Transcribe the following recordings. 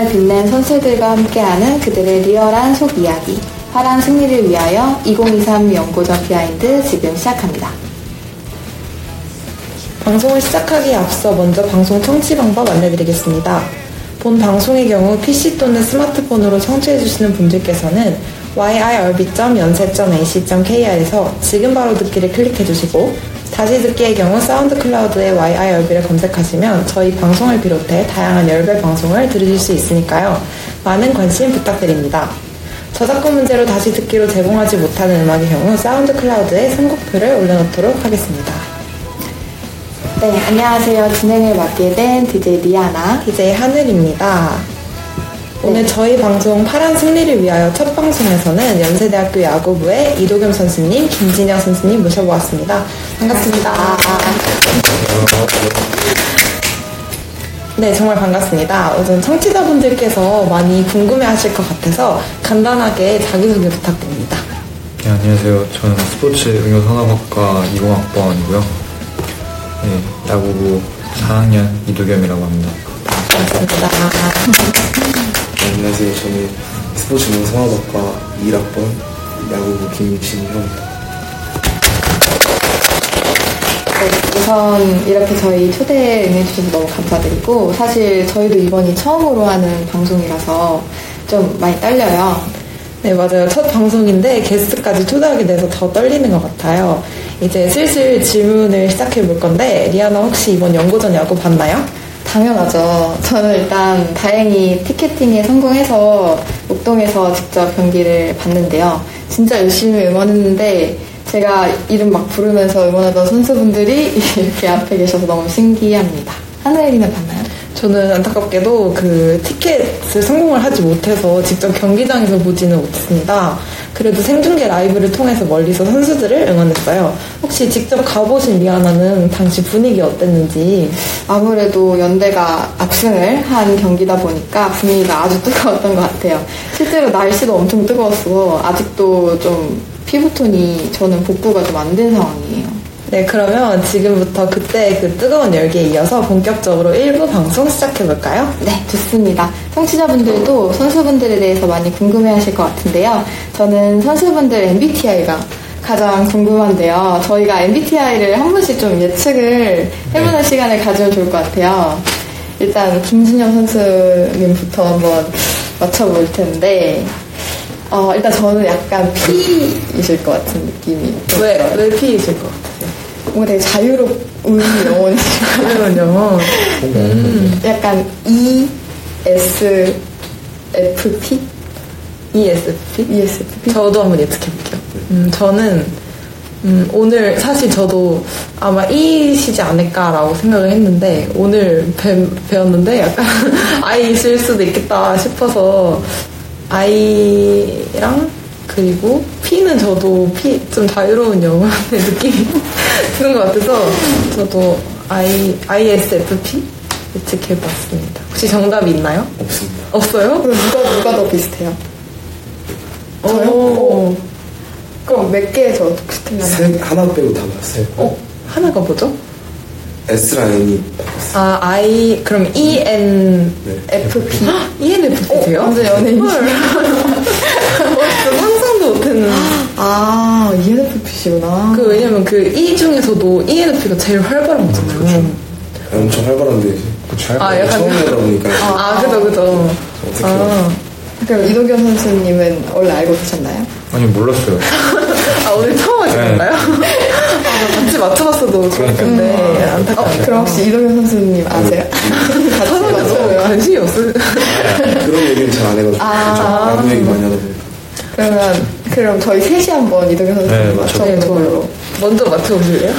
연고전을 빛낸 선수들과 함께하는 그들의 리얼한 속 이야기. 파란 승리를 위하여 2023 연고전 비하인드 지금 시작합니다. 방송을 시작하기에 앞서 먼저 방송 청취 방법 안내드리겠습니다. 본 방송의 경우 PC 또는 스마트폰으로 청취해주시는 분들께서는 yirb.yonsei.ac.kr에서 지금 바로 듣기를 클릭해주시고 다시 듣기의 경우 사운드 클라우드에 yirb를 검색하시면 저희 방송을 비롯해 다양한 열별 방송을 들으실 수 있으니까요. 많은 관심 부탁드립니다. 저작권 문제로 다시 듣기로 제공하지 못하는 음악의 경우 사운드 클라우드에 선곡표를 올려놓도록 하겠습니다. 네, 안녕하세요. 진행을 맡게 된 DJ 리아나. DJ 하늘입니다. 오늘 저희 방송 파란 승리를 위하여 첫 방송에서는 연세대학교 야구부의 이도겸 선수님, 김진영 선수님 모셔보았습니다. 반갑습니다. 네, 정말 반갑습니다. 우선 청취자분들께서 많이 궁금해하실 것 같아서 간단하게 자기소개 부탁드립니다. 네, 안녕하세요. 저는 스포츠 응용산업학과 20학번이고요. 네, 야구부 4학년 이도겸이라고 합니다. 반갑습니다. 네, 안녕하세요. 저는 스포츠 농산업학과 1학번 야구부 김신형입니다. 네, 우선 이렇게 저희 초대 응해주셔서 너무 감사드리고, 사실 저희도 이번이 처음으로 하는 방송이라서 좀 많이 떨려요. 네, 맞아요. 첫 방송인데 게스트까지 초대하게 돼서 더 떨리는 것 같아요. 이제 슬슬 질문을 시작해 볼 건데, 리아나 혹시 이번 연고전 야구 봤나요? 당연하죠. 저는 일단 다행히 티켓팅에 성공해서 목동에서 직접 경기를 봤는데요. 진짜 열심히 응원했는데 제가 이름 막 부르면서 응원하던 선수분들이 이렇게 앞에 계셔서 너무 신기합니다. 하늘이는 봤나요? 저는 안타깝게도 그 티켓을 성공을 하지 못해서 직접 경기장에서 보지는 못했습니다. 그래도 생중계 라이브를 통해서 멀리서 선수들을 응원했어요. 혹시 직접 가보신 리아나는 당시 분위기 어땠는지? 아무래도 연대가 압승을 한 경기다 보니까 분위기가 아주 뜨거웠던 것 같아요. 실제로 날씨도 엄청 뜨거웠어. 아직도 좀 피부톤이 저는 복구가 좀 안 된 상황이에요. 네, 그러면 지금부터 그때 그 뜨거운 열기에 이어서 본격적으로 1부 방송 시작해볼까요? 네, 좋습니다. 청취자분들도 선수분들에 대해서 많이 궁금해 하실 것 같은데요. 저는 선수분들 MBTI가 가장 궁금한데요. 저희가 MBTI를 한 번씩 좀 예측을 해보는 시간을 가지면 좋을 것 같아요. 일단 김진영 선수님부터 한번 맞춰볼 텐데, 어, 일단 저는 약간 P이실 것 같은 느낌이. 좀 왜. 왜 피이실 것 같아요? 뭔가 되게 자유로운 영혼이실 것 같아요. 그러면요. 약간 E ESFP? ESFP? ESFP? 저도 한번 예측해볼게요. 음, 저는 음, 오늘 사실 저도 아마 E시지 않을까라고 생각을 했는데 오늘 배, 배웠는데 약간 I실 수도 있겠다 싶어서 I랑 그리고 P는 저도 P 좀 자유로운 영혼의 느낌이 드는 것 같아서 저도 I, ISFP 예측해봤습니다. 혹시 정답이 있나요? 없습니다. 없어요? 그럼 누가, 누가 더 비슷해요? 저요? 오. 그럼 몇 개저 비슷해요? 세, 하나 빼고 다 봤어요. 어? 하나가 뭐죠? 다 봤어요. 아, I, 그럼 EN, 네. FP? ENFP세요? 완전 연예인. 헐. 어, 진짜 상상도 못했는. 아, ENFP시구나. 그, 왜냐면 그 E 중에서도 ENFP가 제일 활발한 거잖아요. 엄청 활발한데 그쵸? 아, 약간. 처음 하다 보니까 아, 그죠, 그죠. 어떻게 아, 그럼 이도겸 선수님은 원래 알고 계셨나요? 아니, 몰랐어요. 아, 오늘 처음 하신 네. 아, 같이 맞춰봤어도 좋을 텐데, 어, 안타깝네요. 그럼 혹시 이도겸 선수님 아세요? 같이 맞춰요. 관심이 없을 그런 얘기는 잘 안 해가지고 아. 야구 얘기 많이 하다 보니까 그러면, 그럼 저희 셋이 한번 선수님 네, 맞춰보는 맞춰. 걸로. 먼저 맞춰보실래요?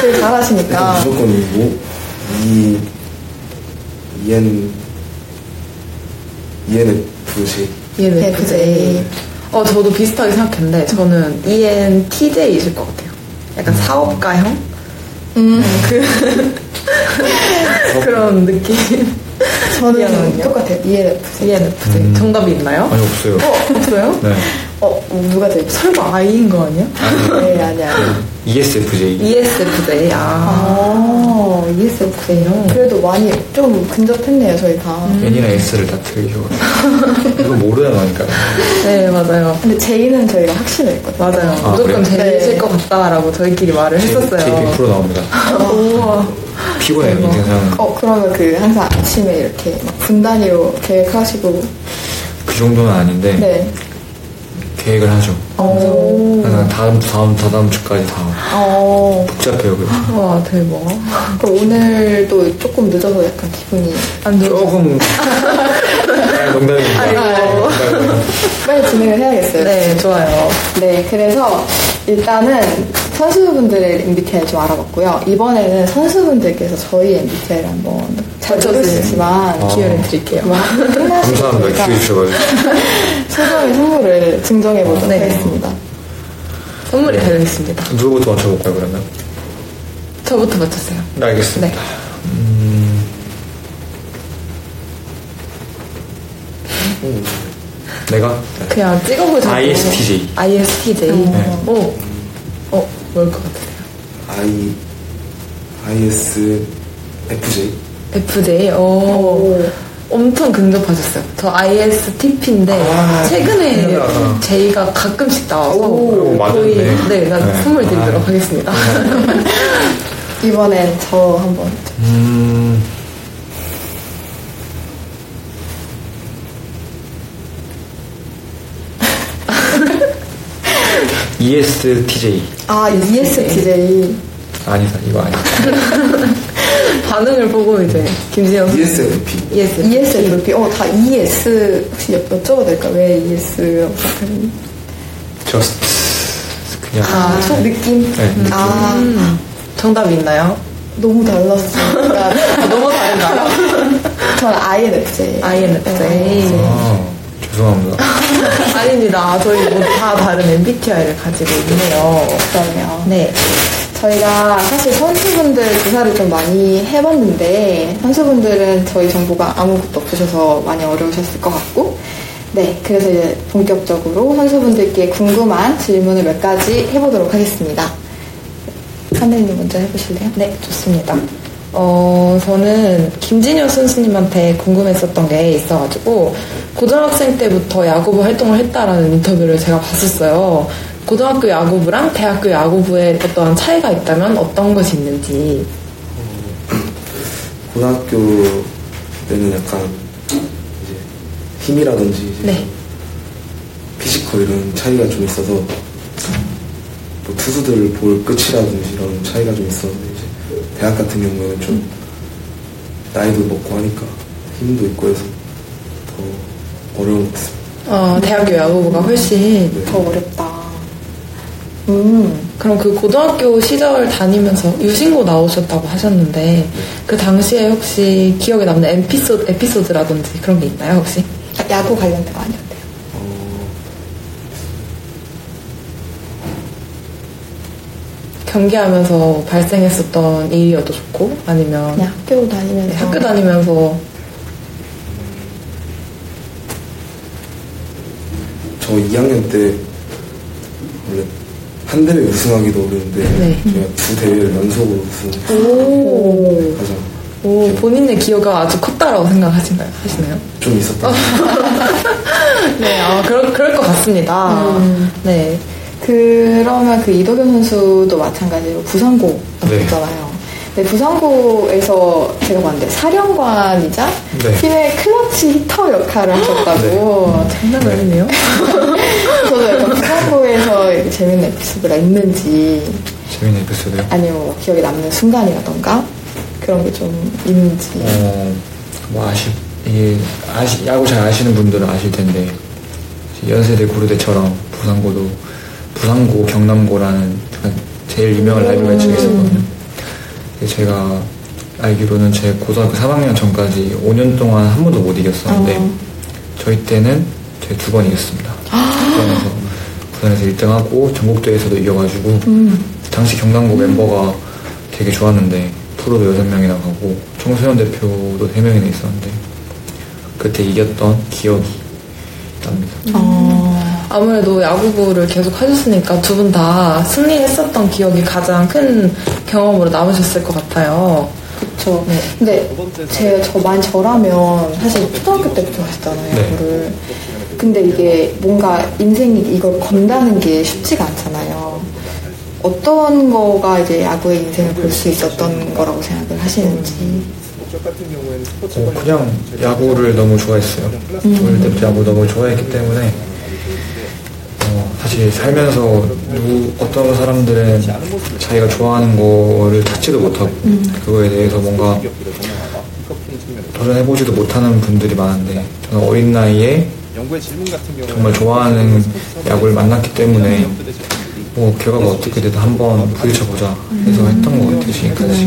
제일 잘하시니까. 무조건 이고 E EN ENFJ ENFJ. 어, 저도 비슷하게 생각했는데, 저는 E ENTJ이실 것 같아요. 약간 사업가형? 음, 그, 그런 느낌. 저는 미안하네요. 똑같아요. ENFJ. ENFJ. 정답이 있나요? 아니, 없어요. 어, 없어요? 네. 어, 누가 제일 설마 I인 거 아니야? 네, 아니야. ESFJ. ESFJ. 아. 아, ESFJ요? 그래도 많이 좀 근접했네요, 저희 다. N이랑 S를 다 틀리셔가지고. 이거 모르는 거니까. 네, 맞아요. 근데 J는 저희가 확신을 했거든요. 맞아요. 아, 무조건? 제이실 네. 것 같다라고 저희끼리 말을 제 했었어요. 100% 나옵니다. 우와. 피곤해요. 인생 사는. 어, 그러면 그 항상 아침에 이렇게 막 분단위로 계획하시고. 그 정도는 아닌데, 네. 계획을 하죠. 오. 항상 다음, 다음, 다다음 주까지 다 어. 복잡해요, 그래서. 와, 대박. 그럼 오늘도 조금 늦어서 약간 기분이. 안 좋아. 조금. 아, 농담입니다. 농담이에요. 빨리 진행을 해야겠어요. 네, 좋아요. 네, 그래서 일단은 선수분들의 MBTI 좀 알아봤고요. 이번에는 선수분들께서 저희 MBTI를 한번 잘 맞춰주세요. 모르시지만 아. 기회를 드릴게요. 감사합니다. 기회 주셔가지고. 소정의 선물을 증정해 보도록 네. 하겠습니다. 선물이 달려있습니다. 누구부터 맞춰볼까요, 그러면? 저부터 맞췄어요. 네, 알겠습니다. 네. 음, 내가 그냥 찍어보자고. ISTJ. ISTJ. 네. 오. 어, 뭘 것 같으세요? I ISFJ FJ. 오. 엄청 근접하셨어요. 저 ISTP인데 아, 최근에. J가 가끔씩 나와서 오, 거의 맞았네. 네, 난 네. 선물 드리도록 아. 하겠습니다. 이번엔 저 한번 음, ESTJ. 아 ESTJ 아니다, 이거 아니다. 반응을 보고 이제 김지영 선 ESFP ES. ESFP 어 다 ES 혹시 여- 여쭤봐도 될까 왜 ES라고 생각하는지 Just. 그냥. 아 소- 느낌 네, 느낌. 아 음, 정답이 있나요? 너무 달랐으니까 너무 다른가요? 저는 INFJ INFJ. 아, 죄송합니다. 아닙니다. 저희 모두 다 다른 MBTI를 가지고 있네요. 그러네요 네. 저희가 사실 선수분들 조사를 좀 많이 해봤는데 선수분들은 저희 정보가 아무것도 없으셔서 많이 어려우셨을 것 같고 네 그래서 이제 본격적으로 선수분들께 궁금한 질문을 몇 가지 해보도록 하겠습니다 선배님 먼저 해보실래요? 네, 좋습니다. 어, 저는 김진효 선수님한테 궁금했었던 게 있어가지고, 고등학생 때부터 야구부 활동을 했다라는 인터뷰를 제가 봤었어요. 고등학교 야구부랑 대학교 야구부에 어떠한 차이가 있다면 어떤 것이 있는지. 고등학교 때는 약간 이제 힘이라든지 이제 네. 피지컬 이런 차이가 좀 있어서 뭐 투수들 볼 끝이라든지 이런 차이가 좀 있어서 대학 같은 경우에는 좀 나이도 먹고 하니까 힘도 있고 해서 더 어려운 것 같습니다. 어, 대학교 야구부가 훨씬. 네. 더 어렵다 음 그럼 그 고등학교 시절 다니면서 유신고 나오셨다고 하셨는데, 그 당시에 혹시 기억에 남는 에피소드, 에피소드라든지 그런 게 있나요, 혹시? 아, 야구 관련된 거 아니었대요 어, 경기하면서 발생했었던 일이어도 좋고 아니면 그냥 학교 다니면서 네, 학교 다니면서 저 2학년 때 원래 한 대회 우승하기도 어려운데 네. 저희가 두 대회를 연속으로 우승 오 가장 오, 본인의 기여가 아주 컸다라고 생각하시나요? 하시나요? 좀 있었던 네, 아, 그럴, 그럴 것 같습니다. 음. 네. 그러면 그 이도겸 선수도 마찬가지로 부산고 네. 나왔잖아요. 네, 부산고에서 제가 봤는데 사령관이자 네. 팀의 클러치 히터 역할을 하셨다고. 장난 아니네요. 저도 약간 부산고에서 이렇게 재밌는 에피소드가 있는지 재밌는 에피소드요. 아니면 뭐 기억에 남는 순간이라던가 그런 게 좀 있는지. 어, 뭐 아시, 이게 아시, 야구 잘 아시는 분들은 아실 텐데, 연세대 구르대처럼 부산고도, 부산고, 경남고라는 제일 유명한 라이벌 매치가 있었거든요. 제가 알기로는 제 고등학교 3학년 전까지 5년 동안 한 번도 못 이겼었는데, 어. 저희 때는 제가 두번 이겼습니다. 부산에서, 부산에서 1등하고 전국대회에서도 이겨가지고, 음. 당시 경남고 멤버가 되게 좋았는데 프로도 6명이나 가고 청소년 대표도 3명이나 있었는데 그때 이겼던 기억이 납니다. 어. 아, 아무래도 야구부를 계속 하셨으니까 두 분 다 승리했었던 기억이 가장 큰 경험으로 남으셨을 것 같아요. 그쵸. 근데 제, 저, 만 저라면 사실 초등학교 때부터 했잖아요, 네. 야구를. 근데 이게 뭔가 인생이 이걸 건다는 게 쉽지가 않잖아요. 어떤 거가 이제 야구의 인생을 볼 수 있었던 거라고 생각을 하시는지. 어, 그냥 야구를 너무 좋아했어요. 어릴 때부터 야구 너무 좋아했기 때문에 어, 사실 살면서 누구 어떤 사람들은 자기가 좋아하는 거를 찾지도 못하고 그거에 대해서 뭔가 도전해보지도 못하는 분들이 많은데 저는 어린 나이에 정말 좋아하는 야구를 만났기 때문에 뭐 결과가 어떻게 되든 한번 부딪혀보자 해서 했던 것 같아요 지금까지.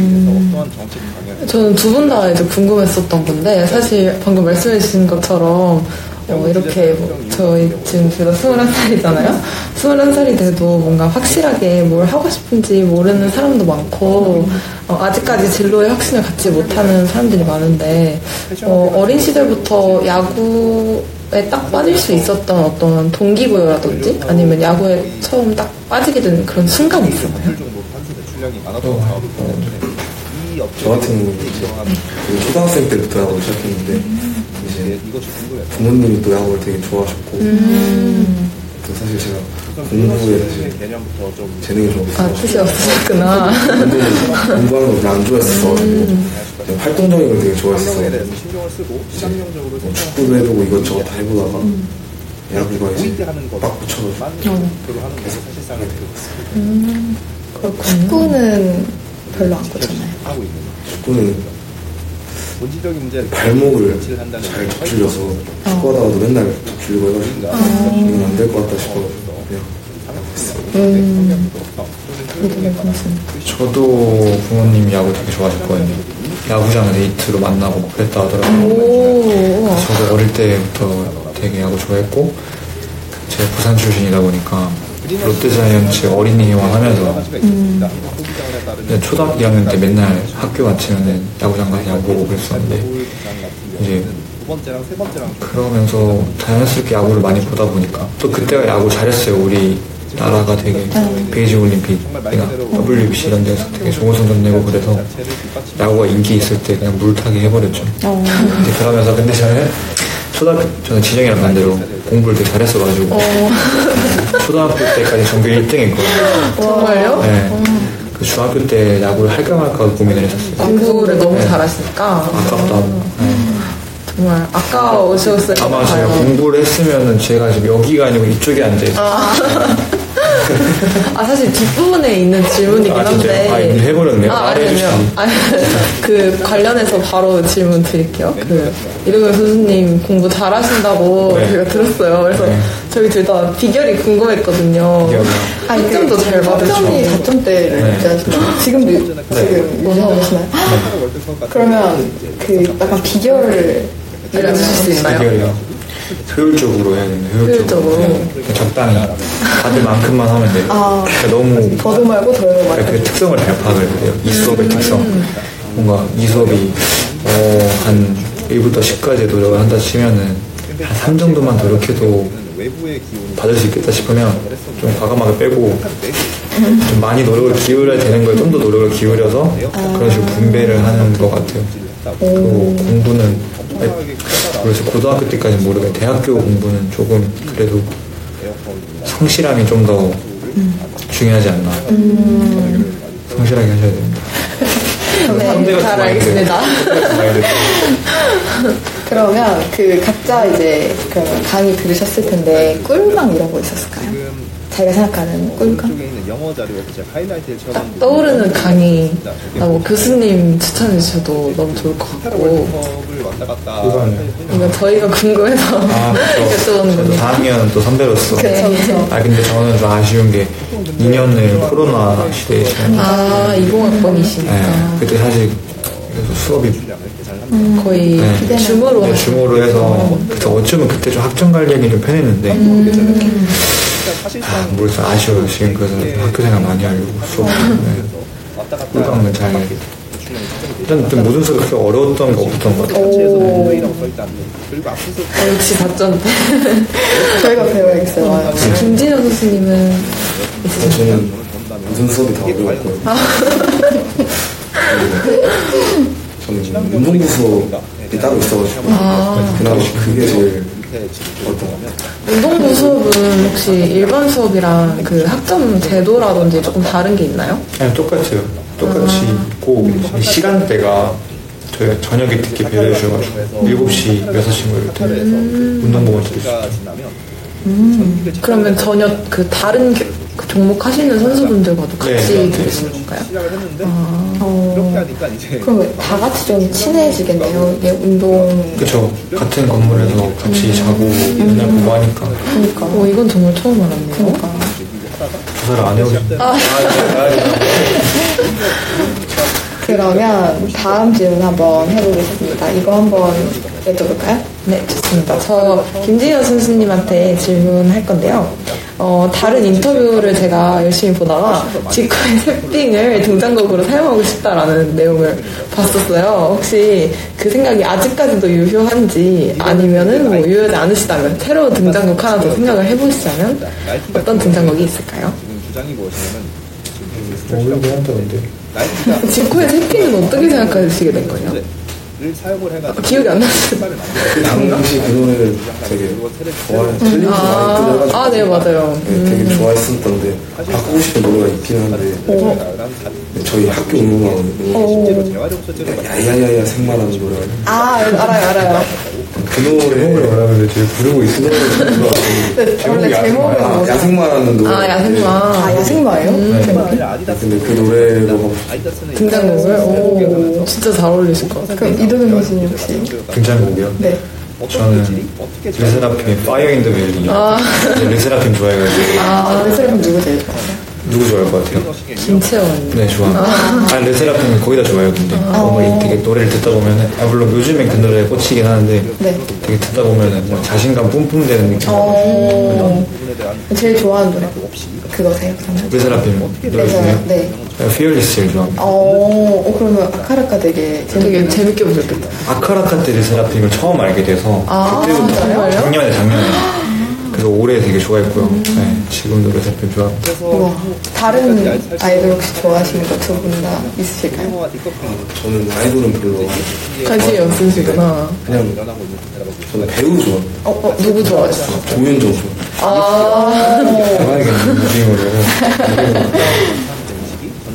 저는 두 분 다 이제 궁금했었던 건데 사실 방금 말씀해 주신 것처럼 어, 이렇게 뭐 저희 지금 둘다 21살이잖아요. 21살이 돼도 뭔가 확실하게 뭘 하고 싶은지 모르는 사람도 많고 어, 아직까지 진로에 확신을 갖지 못하는 사람들이 많은데 어, 어린 시절부터 야구에 딱 빠질 수 있었던 어떤 동기부여라든지 아니면 야구에 처음 딱 빠지게 된 그런 순간이 있었나요? 어, 저 같은 경우는 이제 그 초등학생 때부터 야구를 시작했는데 이 제 이것이 궁금해요. 부모님이 또 야구를 되게 좋아하셨고 또 사실 제가 공부에 사실 개념부터 좀 재능이 좀 아, 없어서 뜻이 없으셨구나. 공부하는 걸 별로 안 좋아했어 그냥 활동적인 걸 되게 좋아했어 환경에 대해서 신경을 쓰고 시장용적으로 뭐 축구도 해보고 이것저것 다 해보다가 야구가 이제 빡 붙여가지고. 맞는 목표로 하는 게 사실상은 그 축구는 별로 안 거예요. 축구는 본질적인 문제를 발목을 잘게 덮줄려서 축구하다가도 맨날 덮줄리고 해가지고 이건 안 될 것 같다 싶어서 그냥 저도 부모님이 야구 되게 좋아하셨거든요. 야구장 데이트로 만나고 그랬다 하더라고요. 오. 저도 어릴 때부터 되게 야구 좋아했고 제가 부산 출신이다 보니까 롯데자이언츠 어린이 회원 하면서 그냥 초등학교 2학년 때 맨날 학교 마치면은 야구장 가서 야구 보고 그랬었는데 이제 그러면서 자연스럽게 야구를 많이 보다 보니까 또 그때가 야구 잘했어요. 우리 나라가 되게 베이징 올림픽이나 WBC 이런 데서 되게 좋은 성적 내고 그래서 야구가 인기 있을 때 그냥 물타기 해버렸죠. 근데 그러면서 근데 저는 초등학교 저는 진영이랑 반대로 공부를 되게 잘했어가지고 초등학교 때까지 전교 1등 했거든요. 정말요? 네. 그 중학교 때 야구를 할까 말까 고민을 했었어요. 공부를 너무 네. 잘하시니까 아깝다. 네. 정말 아까우셨을 것 아마 제가 같아요. 공부를 했으면은 제가 지금 여기가 아니고 이쪽에 앉아있어요. 아 사실 뒷부분에 있는 질문이긴 아? 한데 아, 해버렸네요. 아, 말해 아니요. 주시지. 아니, 그 관련해서 바로 질문 드릴게요. 그 이름은 선수님 공부 잘하신다고 네. 제가 들었어요. 그래서 네. 저희 둘 다 비결이 궁금했거든요. 비결이요? 학점도 잘 받으시고. 학점이 4점대를 네. 유지하시나요? 지금도 지금 연구하고 계시나요? 그러면 그 약간 비결을 알려주실 수 있나요? 비결이요. 효율적으로 해야 됩니다. 효율적으로. 적당히 받을 만큼만 하면 돼요. 아. 그러니까 너무 더도 말고 덜도 말고 그러니까 그 특성을 잘 파악을 해야 돼요. 이 수업의 특성. 뭔가 이 수업이 어, 한 1부터 10까지 노력을 한다 치면은 한3 정도만 노력해도 받을 수 있겠다 싶으면 좀 과감하게 빼고 좀 많이 노력을 기울여야 되는 거에 좀 더 노력을 기울여서 그런 식으로 분배를 하는 것 같아요. 그리고 공부는 그래서 고등학교 때까지 모르겠는데 대학교 공부는 조금 그래도 성실함이 좀 더 중요하지 않나. 성실하게 하셔야 됩니다. 네, 잘 알겠습니다. 그러면 그 각자 이제 그러면 강의 들으셨을 텐데 꿀강 이런 거 있었을까요? 자기가 생각하는 꿀강? 쪽에 있는 영어 자료에서 제가 하이라이트를 쳐놓은 떠오르는 강의, 나뭐 교수님 추천해 주셔도 너무 좋을 것 같고, 수업을 왔다 갔다 그거는 이건 저희가 궁금해서 아, 그렇죠. 여쭤보는 저도 겁니다. 4학년 또 선배로서. 그쵸, 그쵸. 아, 근데 저는 좀 아쉬운 게 2년을 코로나 시대에 시간. 아, 20학번이시니까. 네, 그때 사실 그래서 수업이 거의 네. 줌으로 네, 줌으로 해서 그래서 어쩌면 그때 좀 학점 관리하기 좀 편했는데 아, 모르겠어 아쉬워요. 지금 그래서 학교 생활 많이 하려고 수업 네. 왔다 갔다 꿀강은 잘 일단 일단 모든 수업이 그렇게 어려웠던 거 없었던 것 같아요. 앞에서 어, 역시 답전. 저희가 배워야겠어요. 김진영 선수님은 저는 무슨 수업이 다 어려웠고요. 그리고 저는 운동부 수업이 따로 있어가지고 그나마 그게 제일 것 같아요. 운동부 수업은 혹시 일반 수업이랑 그 학점 제도라든지 조금 다른 게 있나요? 그냥 똑같아요. 똑같이 있고 시간대가 저희가 저녁에 듣기 배려해 주셔가지고 7시, 6시 뭐 이럴 때 운동복을 쓰고 있어요. 가 지나면 그러면 전혀 그 다른 교- 그 종목 하시는 선수분들과도 같이 네. 들으시는 건가요? 시작을 했는데 어, 그렇게 하니까 이제 그럼 다 같이 좀 친해지겠네요. 이게 운동. 그쵸. 같은 건물에서 같이 자고 맨날 보고 하니까 그러니까. 어, 이건 정말 처음 알았네요. 그러니까. 조사를 안 해오죠. 그러면 다음 질문 한번 해보겠습니다. 이거 한번 여쭤볼까요? 네, 좋습니다. 저 김진현 선수님한테 질문할 건데요. 어, 다른 인터뷰를 제가 열심히 보다가 지코의 탭빙을 등장곡으로 사용하고 싶다라는 내용을 봤었어요. 혹시 그 생각이 아직까지도 유효한지 아니면은 뭐 유효하지 않으시다면 새로 등장곡 하나 더 생각을 해보시자면 어떤 등장곡이 있을까요? 지금 주장이 무엇이냐면 오늘도 한다는데. 나이키가 지코의 탭빙은 어떻게 생각하시게 된 거예요? 를 사용을 해가지고 기억이 안? 신발을 만들어요. 당시 그 노래를 되게 좋아해 챌린지 많이 들어가지고 아, 네, 맞아요. 네, 되게 좋아했었던데 바꾸고 싶은 노래가 있긴 한데 네, 저희 학교 실제로 재활용 소재로 야야야야 생마라는 노래가 아, 알아요, 알아요. 그 제목을 노래 말하면 지금 부르고 있어. 네, 원래 제목은 아, 뭐죠? 야생마라는 노래 아, 야생마. 아, 야생마예요? 제목이? 아디다스 근데 그 노래로 아디다스는 등장곡을? 오, 진짜 잘 어울리실 것 같아요. 그럼 이 도겸 선수님 혹시? 등장곡이요? 네. 어떤 어떻게 르세라핌의 Fire in the Belly. 르세라핌 좋아해가지고. 아, 르세라핌 누구 제일 좋아해요? 누구 좋아할 것 같아요? 김채원. 네, 좋아합니다. 아, 르세라핌은 거의 다 좋아요, 근데. 뭔가 되게 노래를 듣다 보면은, 아, 물론 요즘엔 그 노래에 꽂히긴 하는데, 네. 되게 듣다 보면은 뭐 자신감 뿜뿜 되는 느낌. 어, 제일 좋아하는 노래 그거세요? 르세라핌 노래 중에. 네. 네. FEARLESS 제일 좋아합니다. 어, 어, 그러면 아카라카 되게 되게 재밌게 재밌게 보셨겠다. 아카라카 때 르세라핌을 처음 알게 돼서, 아, 그때부터? 작년에, 작년에. 그래서 올해 되게 좋아했고요. 네, 지금도 르세라핌 좋아하고. 우와. 다른 아이돌 혹시 좋아하시는 거 두 분 다 있으실까요? 저는 아이돌은 별로 관심이 없으시구나. 그냥 저는 배우 좋아 어, 어, 누구 좋아하시죠? 조윤정 좋아 아, 대박이겠네, 무빙으로.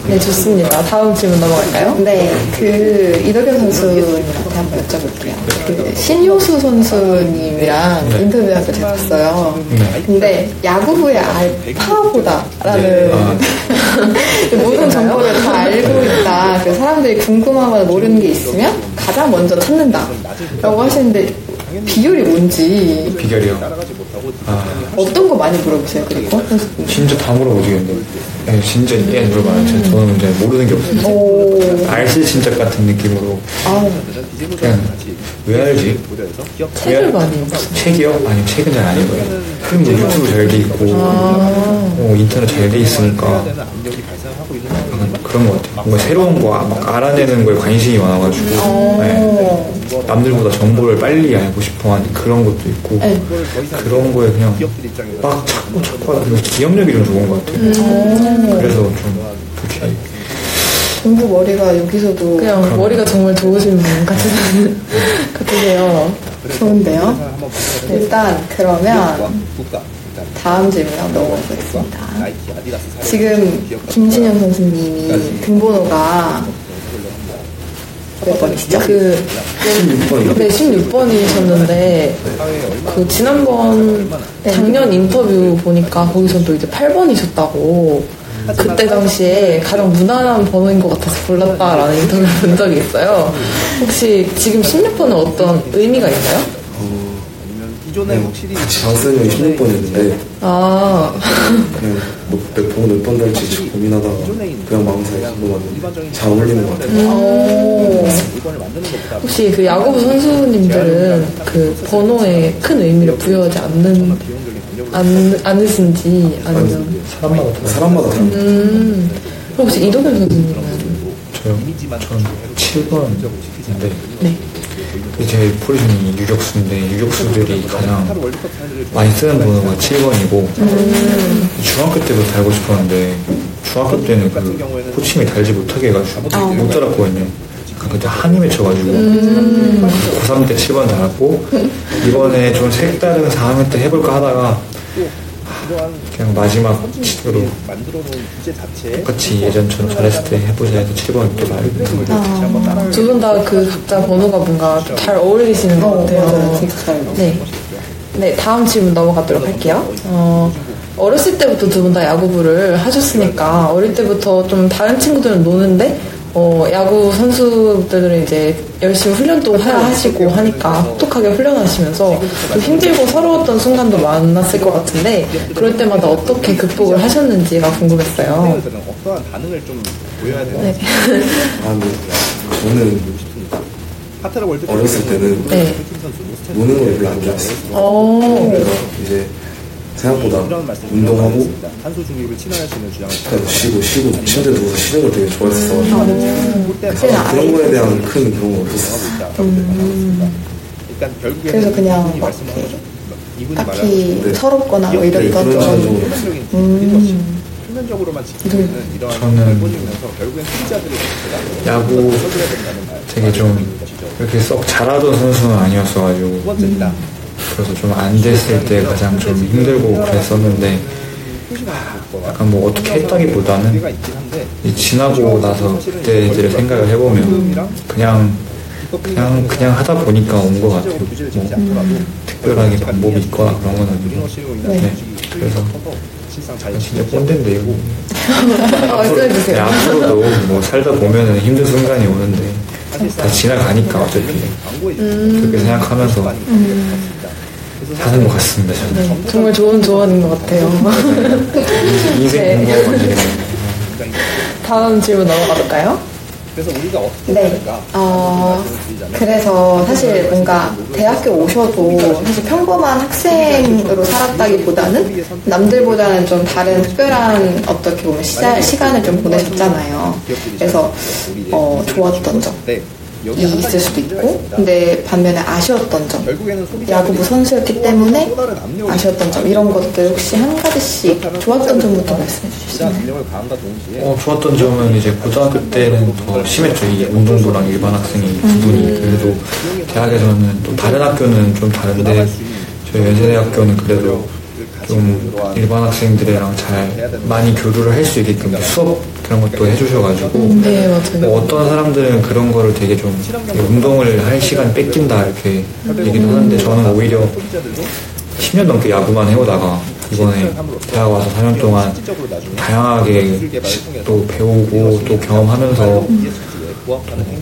네, 좋습니다. 다음 질문 넘어갈까요? 네, 그 이덕현 선수님한테 한번 여쭤볼게요. 그 신효수 선수님이랑 네. 인터뷰한 걸 제가 봤어요. 네. 근데 야구부의 알파보다라는 네. 아. 모든 정보를 다 알고 있다. 그 사람들이 궁금하거나 모르는 게 있으면 가장 먼저 찾는다 라고 하시는데 비결이 뭔지 비결이요. 아, 어떤 거 많이 물어보세요? 그리고 선수분. 진짜 다 물어보시겠는데. 네, 진짜 예 물어봐요. 저- 저는 이제 모르는 게 없어요. 오, 알쓸 친척 같은 느낌으로 아, 그냥 왜 알지? 책을 많이 읽으시죠? 책이요? 아니 책은 잘 안 읽어요. 그럼 뭐 유튜브 잘 돼 있고 어, 인터넷 잘 돼 있으니까 약간 그런 것 같아요. 뭔가 새로운 거 막 알아내는 거에 관심이 많아가지고 네. 남들보다 정보를 빨리 알고 싶어하는 그런 것도 있고 네. 그런 거에 그냥 막 찾고 찾고 하다 보면 기억력이 좀 좋은 것 같아요. 그래서 좀 그렇게 공부 머리가 여기서도 그냥 머리가 정말 좋으신 분 같으세요. 같으세요. 좋은데요? 일단 그러면 다음 질문 한번 사용 지금 김진현 선수님이 등번호가 몇 번이시죠? 그, 16번이요 네, 16번이셨는데, 그, 지난번, 작년 인터뷰 보니까 거기서 또 이제 8번이셨다고, 그때 당시에 가장 무난한 번호인 것 같아서 골랐다라는 인터뷰를 본 적이 있어요. 혹시 지금 16번은 어떤 의미가 있나요? 기존에 확실히 같이 장수님 16번이었는데. 아, 그냥 뭐몇 번을 몇번 달지 고민하다가 그냥 마음 사이 잡으면 잘 어울리는 것 같아요. 오. 만드는 것보다 혹시 그 야구부 선수님들은 그 번호에 큰 의미를 부여하지 않는, 않, 않으신지 아니면, 사람마다 다 사람마다 다른 것 음, 그럼 혹시 이도겸 선수님은? 저요. 전 7번인데. 네. 제 포지션이 유격수인데 유격수들이 가장 많이 쓰는 번호가 7번이고 중학교 때부터 달고 싶었는데 중학교 때는 그 코치님이 달지 못하게 해가지고 못 달았거든요. 그러니까 그때 한이 맺혀가지고 고3 때 7번 달았고 이번에 좀 색다른 4학년 때 해볼까 하다가 그냥 마지막으로 똑같이 예전처럼 잘했을 때 해보자 해서 7번 또 말을 든 거예요. 두분 다 그 각자 번호가 뭔가 잘 어울리시는 것 같아요. 네. 네, 다음 질문 넘어가도록 할게요. 어, 어렸을 때부터 두 분 다 야구부를 하셨으니까 어릴 때부터 좀 다른 친구들은 노는데 어, 야구 선수들은 이제 열심히 훈련도 하시고 하니까 혹독하게 훈련하시면서 좀 힘들고 서러웠던 순간도 많았을 것 같은데 그럴 때마다 어떻게 극복을 하셨는지가 궁금했어요. 어떠한 반응을 좀 보여야 되나? 네. 아, 뭐, 저는 어렸을 때는 네. 노는 걸 별로 안 좋아했어요. 어, 그래서 이제 생각보다 이런 운동하고. 탄소 중립을 친환하시는 주장을 그냥 쉬고 쉬고 침대 누워서 쉬는 걸 되게 좋아했었어가지고 볼때 그런 거에 대한 큰 그런 건 없었어요. 일단 결국에 그래서 그냥 막 딱히 네. 서럽거나 뭐 네, 적은 적은 표면적인 음. 표면적으로만 있는 이러한 저는 결국엔 야구. 되게 좀. 이렇게 썩 잘하던 선수는 두 아니었어가지고 번째입니다. 그래서 좀안 됐을 때 가장 좀 힘들고 그랬었는데 약간 뭐 어떻게 했다기보다는 지나고 나서 그때들의 생각을 해보면 그냥 그냥 그냥 하다 보니까 온 것 같아요. 뭐 특별하게 방법이 있거나 그런 건 아니고 네. 그래서 진짜 꼰대인데 이거 어. 네, 앞으로도 뭐 살다 보면은 힘든 순간이 오는데 다 지나가니까 어차피 그렇게 생각하면서 사는 것 같습니다. 저는 네, 정말 좋은 조언인 것 같아요. 인생 네. 다음 질문 넘어가볼까요? 그래서 우리가 어떻게 네. 해야 될까? 어, 그래서 사실 뭔가 대학교 오셔도 사실 평범한 학생으로 살았다기보다는 남들보다는 좀 다른 특별한 어떻게 보면 시자, 시간을 좀 보내셨잖아요. 그래서 어, 좋았던 점. 네. 있을 수도 있고. 근데 반면에 아쉬웠던 점, 야구부 선수였기 때문에 아쉬웠던 점, 이런 것들 혹시 한 가지씩 좋았던 점부터 말씀해 동시에 어, 좋았던 점은 이제 고등학교 때는 더 심했죠. 이 운동부랑 일반 학생이 두 분이. 그래도 대학에서는 또 다른 학교는 좀 다른데 저희 연세대학교는 그래도 좀 일반 학생들이랑 잘 많이 교류를 할 수 있게끔 수업 그런 것도 해주셔가지고 네, 맞아요. 뭐 어떤 사람들은 그런 거를 되게 좀 운동을 할 시간 뺏긴다 이렇게 얘기도 하는데 저는 오히려 소비자들도 10년 넘게 야구만 해오다가 이번에 대학 와서 4년 동안 다양하게 또 배우고 또 경험하면서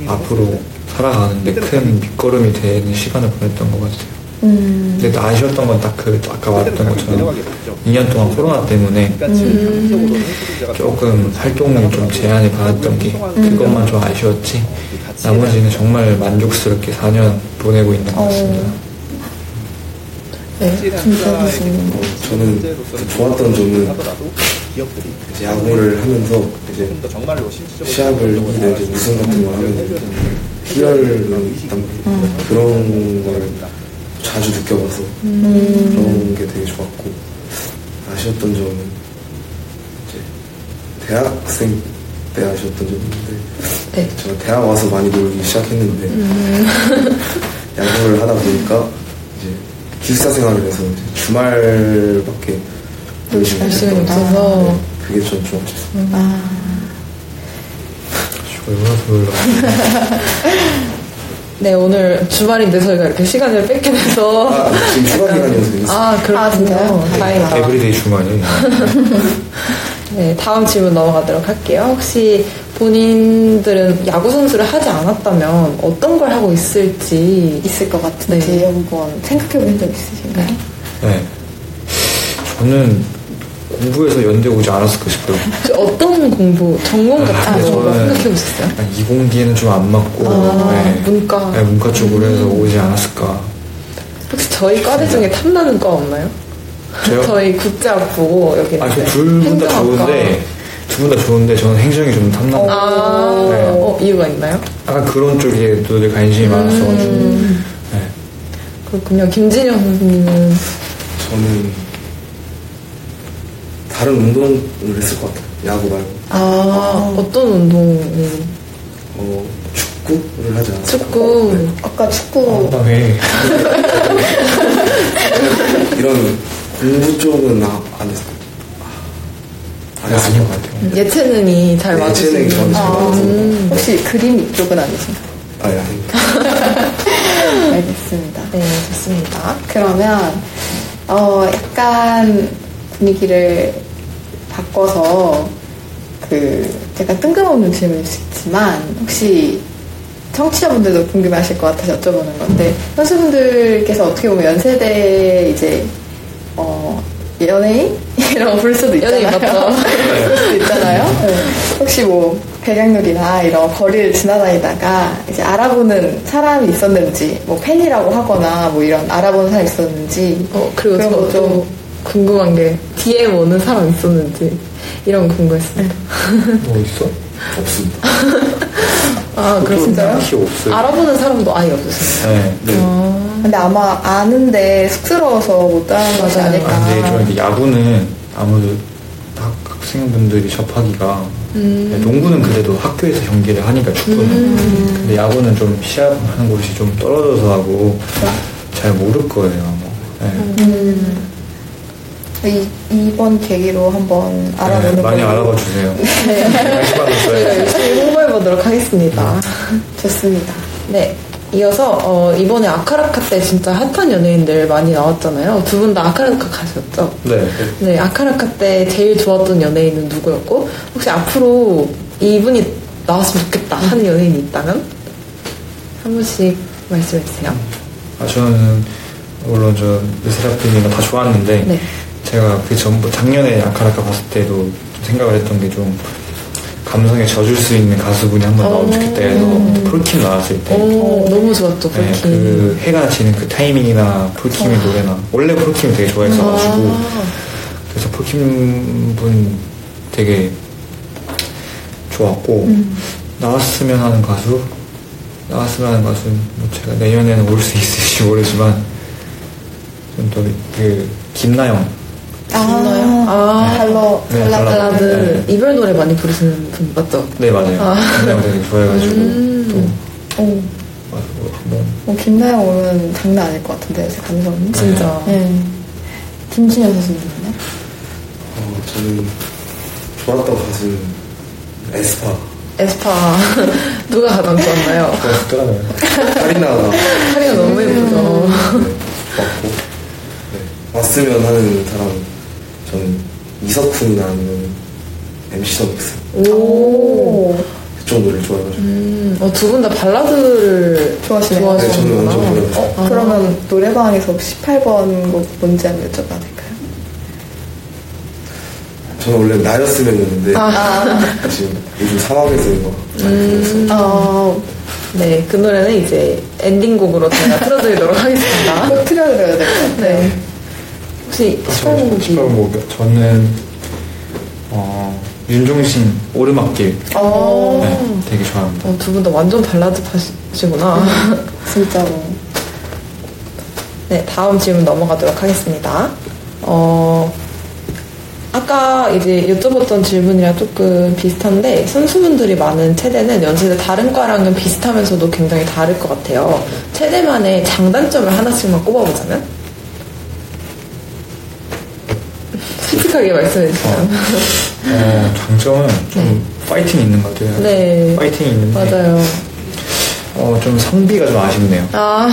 앞으로 살아가는데 큰 밑거름이 되는 시간을 보냈던 것 같아요. 근데 또 아쉬웠던 건 딱 그 아까 말했던 것처럼 내려가게 됐죠. 2년 동안 코로나 때문에 소비자가 조금 활동을 좀 제한을 받았던 게 그것만 좀 아쉬웠지 나머지는 정말 만족스럽게 4년 보내고 있는 것 같습니다. 네. 가치에 대한 투자에게 어, 저는 그 좋았던 점은 이제 야구를 하면서 이제 시합을 이기는 이제 우승 같은 걸 하면 희열을 담 그런 걸 자주 느껴봐서 그런 게 되게 좋았고 아쉬웠던 점은 이제 대학생 때 아쉬웠던 점이 있는데 네. 제가 대학 와서 많이 놀기 시작했는데 야구를 하다 보니까 이제 기숙사 생활을 해서 이제 주말밖에 놀지 할 시간이 못했던 없어서. 네, 그게 좀 좋았어요. 얼마나 별로 네, 오늘 주말인데 저희가 이렇게 시간을 뺏게 돼서. 아, 지금 휴가 기간이어서. 아, 그렇군요. 진짜요? 다행이다. everyday 중간이에요. 네, 다음 질문 넘어가도록 할게요. 혹시 본인들은 야구 선수를 하지 않았다면 어떤 걸 하고 있을지 있을 것 같은데 네. 한번 생각해 본 적 있으신가요? 네. 저는 공부해서 연대 오지 않았을까 싶어요. 어떤 공부, 전공 같은 아, 거 저는 생각해 보셨어요? 이공기에는 좀 안 맞고 아, 네. 문과. 네, 문과 쪽으로 해서 오지 않았을까. 혹시 저희 과대 중에 탐나는 과 없나요? 저요? 저희 국제학 보고 여기 아, 저둘분 다. 좋은데 두 분 다 좋은데 저는 행정이 좀 탐나. 아, 네. 어, 이유가 있나요? 약간 그런 쪽에도 되게 관심이 많았어가지고 네. 그렇군요. 김진영 선수님은 저는 다른 운동을 했을 것 같아요. 야구 말고. 아, 어떤 운동을? 어, 축구를 하지 않았어요. 축구. 네. 아까 축구 아, 왜? 이런 공부 쪽은 아, 안 했어요. 안 아, 했을 아닌 것 것 같아요. 같아요. 예체능이 잘 네, 맞으시는 예체능이 저는 잘 아, 맞아서. 혹시 그림 이쪽은 아니신가요? 아, 예, 아닙니다. 알겠습니다. 네, 좋습니다. 그러면 어 약간 분위기를 바꿔서 그 약간 뜬금없는 질문일 수 있지만 혹시 청취자분들도 궁금해하실 것 같아서 여쭤보는 건데 선수분들께서 어떻게 보면 연세대 이제 어 연예인이라고 부를 수도 있잖아요. 부를 수도 있잖아요. 네. 혹시 뭐 배경률이나 이런 거리를 지나다니다가 이제 알아보는 사람이 있었는지 뭐 팬이라고 하거나 뭐 이런 알아보는 사람이 있었는지 어, 그리고 그런 저거좀 궁금한 게 DM 오는 사람 있었는지 이런 거 궁금했습니다. 뭐 있어? 없습니다. 아, 그렇습니까? 딱히 없어요. 알아보는 사람도 아예 없으세요? 네. 네. 근데 아마 아는데 쑥스러워서 못 따는 것이 맞아요. 아닐까. 아, 근데 좀 이제 야구는 아무래도 학, 학생분들이 접하기가 네, 농구는 그래도 학교에서 경기를 하니까 축구는 근데 야구는 좀 시합하는 곳이 좀 떨어져서 하고 잘 모를 거예요 아마 네. 이, 이번 계기로 한번 알아보는 네, 많이 걸로. 알아봐 주세요 네. 받았어요 열심히 홍보해 보도록 하겠습니다. 좋습니다. 네. 이어서 어, 이번에 아카라카 때 진짜 핫한 연예인들 많이 나왔잖아요. 두 분 다 아카라카 가셨죠? 네 네, 아카라카 때 제일 좋았던 연예인은 누구였고 혹시 앞으로 이분이 나왔으면 좋겠다 하는 연예인이 있다면 한 분씩 말씀해 주세요. 아, 저는 물론 저 르세라핌이가 다 좋았는데 네. 제가 그 전부 작년에 아카라카 봤을 때도 좀 생각을 했던 게 좀 감성에 젖을 수 있는 가수분이 한 번 나오면 좋겠다 해서 폴킴 나왔을 때 오, 너무 좋았죠, 네, 폴킴. 그 해가 지는 그 타이밍이나 폴킴의 노래나 원래 폴킴이 되게 좋아했어가지고 아. 그래서 폴킴 분 되게 좋았고 음. 나왔으면 하는 가수 나왔으면 하는 가수는 뭐 제가 내년에는 올 수 있을지 모르지만 좀더그 김나영 있나요? 아, 달러, 네, 달라, 달라. 발라드 이별 노래 많이 부르시는 분 맞죠? 네 맞아요 아. 김나영 되게 좋아해가지고 음. 또 오, 한번 뭐 김나영 오면 장난 아닐 것 같은데, 제 감성은. 진짜. 네. 김진현 선수님은요? 어, 저는 좋았던 가수는 에스파. 에스파 누가 가장 좋았나요? 그렇더라고요 카리나가 카리가 너무 예쁘죠. 네, 좋았고 네, 왔으면 하는 사람 저는 이석훈이나 아니면 MC 더믹스 오. 그쪽 노래를 좋아해가지고 음, 어, 두 분 다 발라드를 좋아하시네요. 네, 저는 완전 좋아하시는구나. 좋아해요. 어, 그러면 노래방에서 혹시 18번 곡 뭔지 한번 여쭤봐도 될까요? 저는 원래 나였으면이었는데 지금 요즘 사막에서 이거 들었어요 어, 네, 그 노래는 이제 엔딩곡으로 제가 틀어드리도록 하겠습니다. 꼭 틀어드려야 될것 같아요. 네. 혹시 18번 곡이 18번 곡 저는 어, 윤종신 오르막길 어, 네, 되게 좋아합니다 어, 두분 다 완전 발라드 파시구나. 진짜로. 네, 다음 질문 넘어가도록 하겠습니다. 어, 아까 이제 여쭤봤던 질문이랑 조금 비슷한데, 선수분들이 많은 체대는 연세대 다른 과랑은 비슷하면서도 굉장히 다를 것 같아요. 체대만의 장단점을 하나씩만 꼽아보자면? 솔직하게 말씀해 주세요. 어, 장점은 좀 파이팅 있는 것 같아요 네. 파이팅이 있는데 맞아요. 어, 좀 성비가 좀 아쉽네요 아,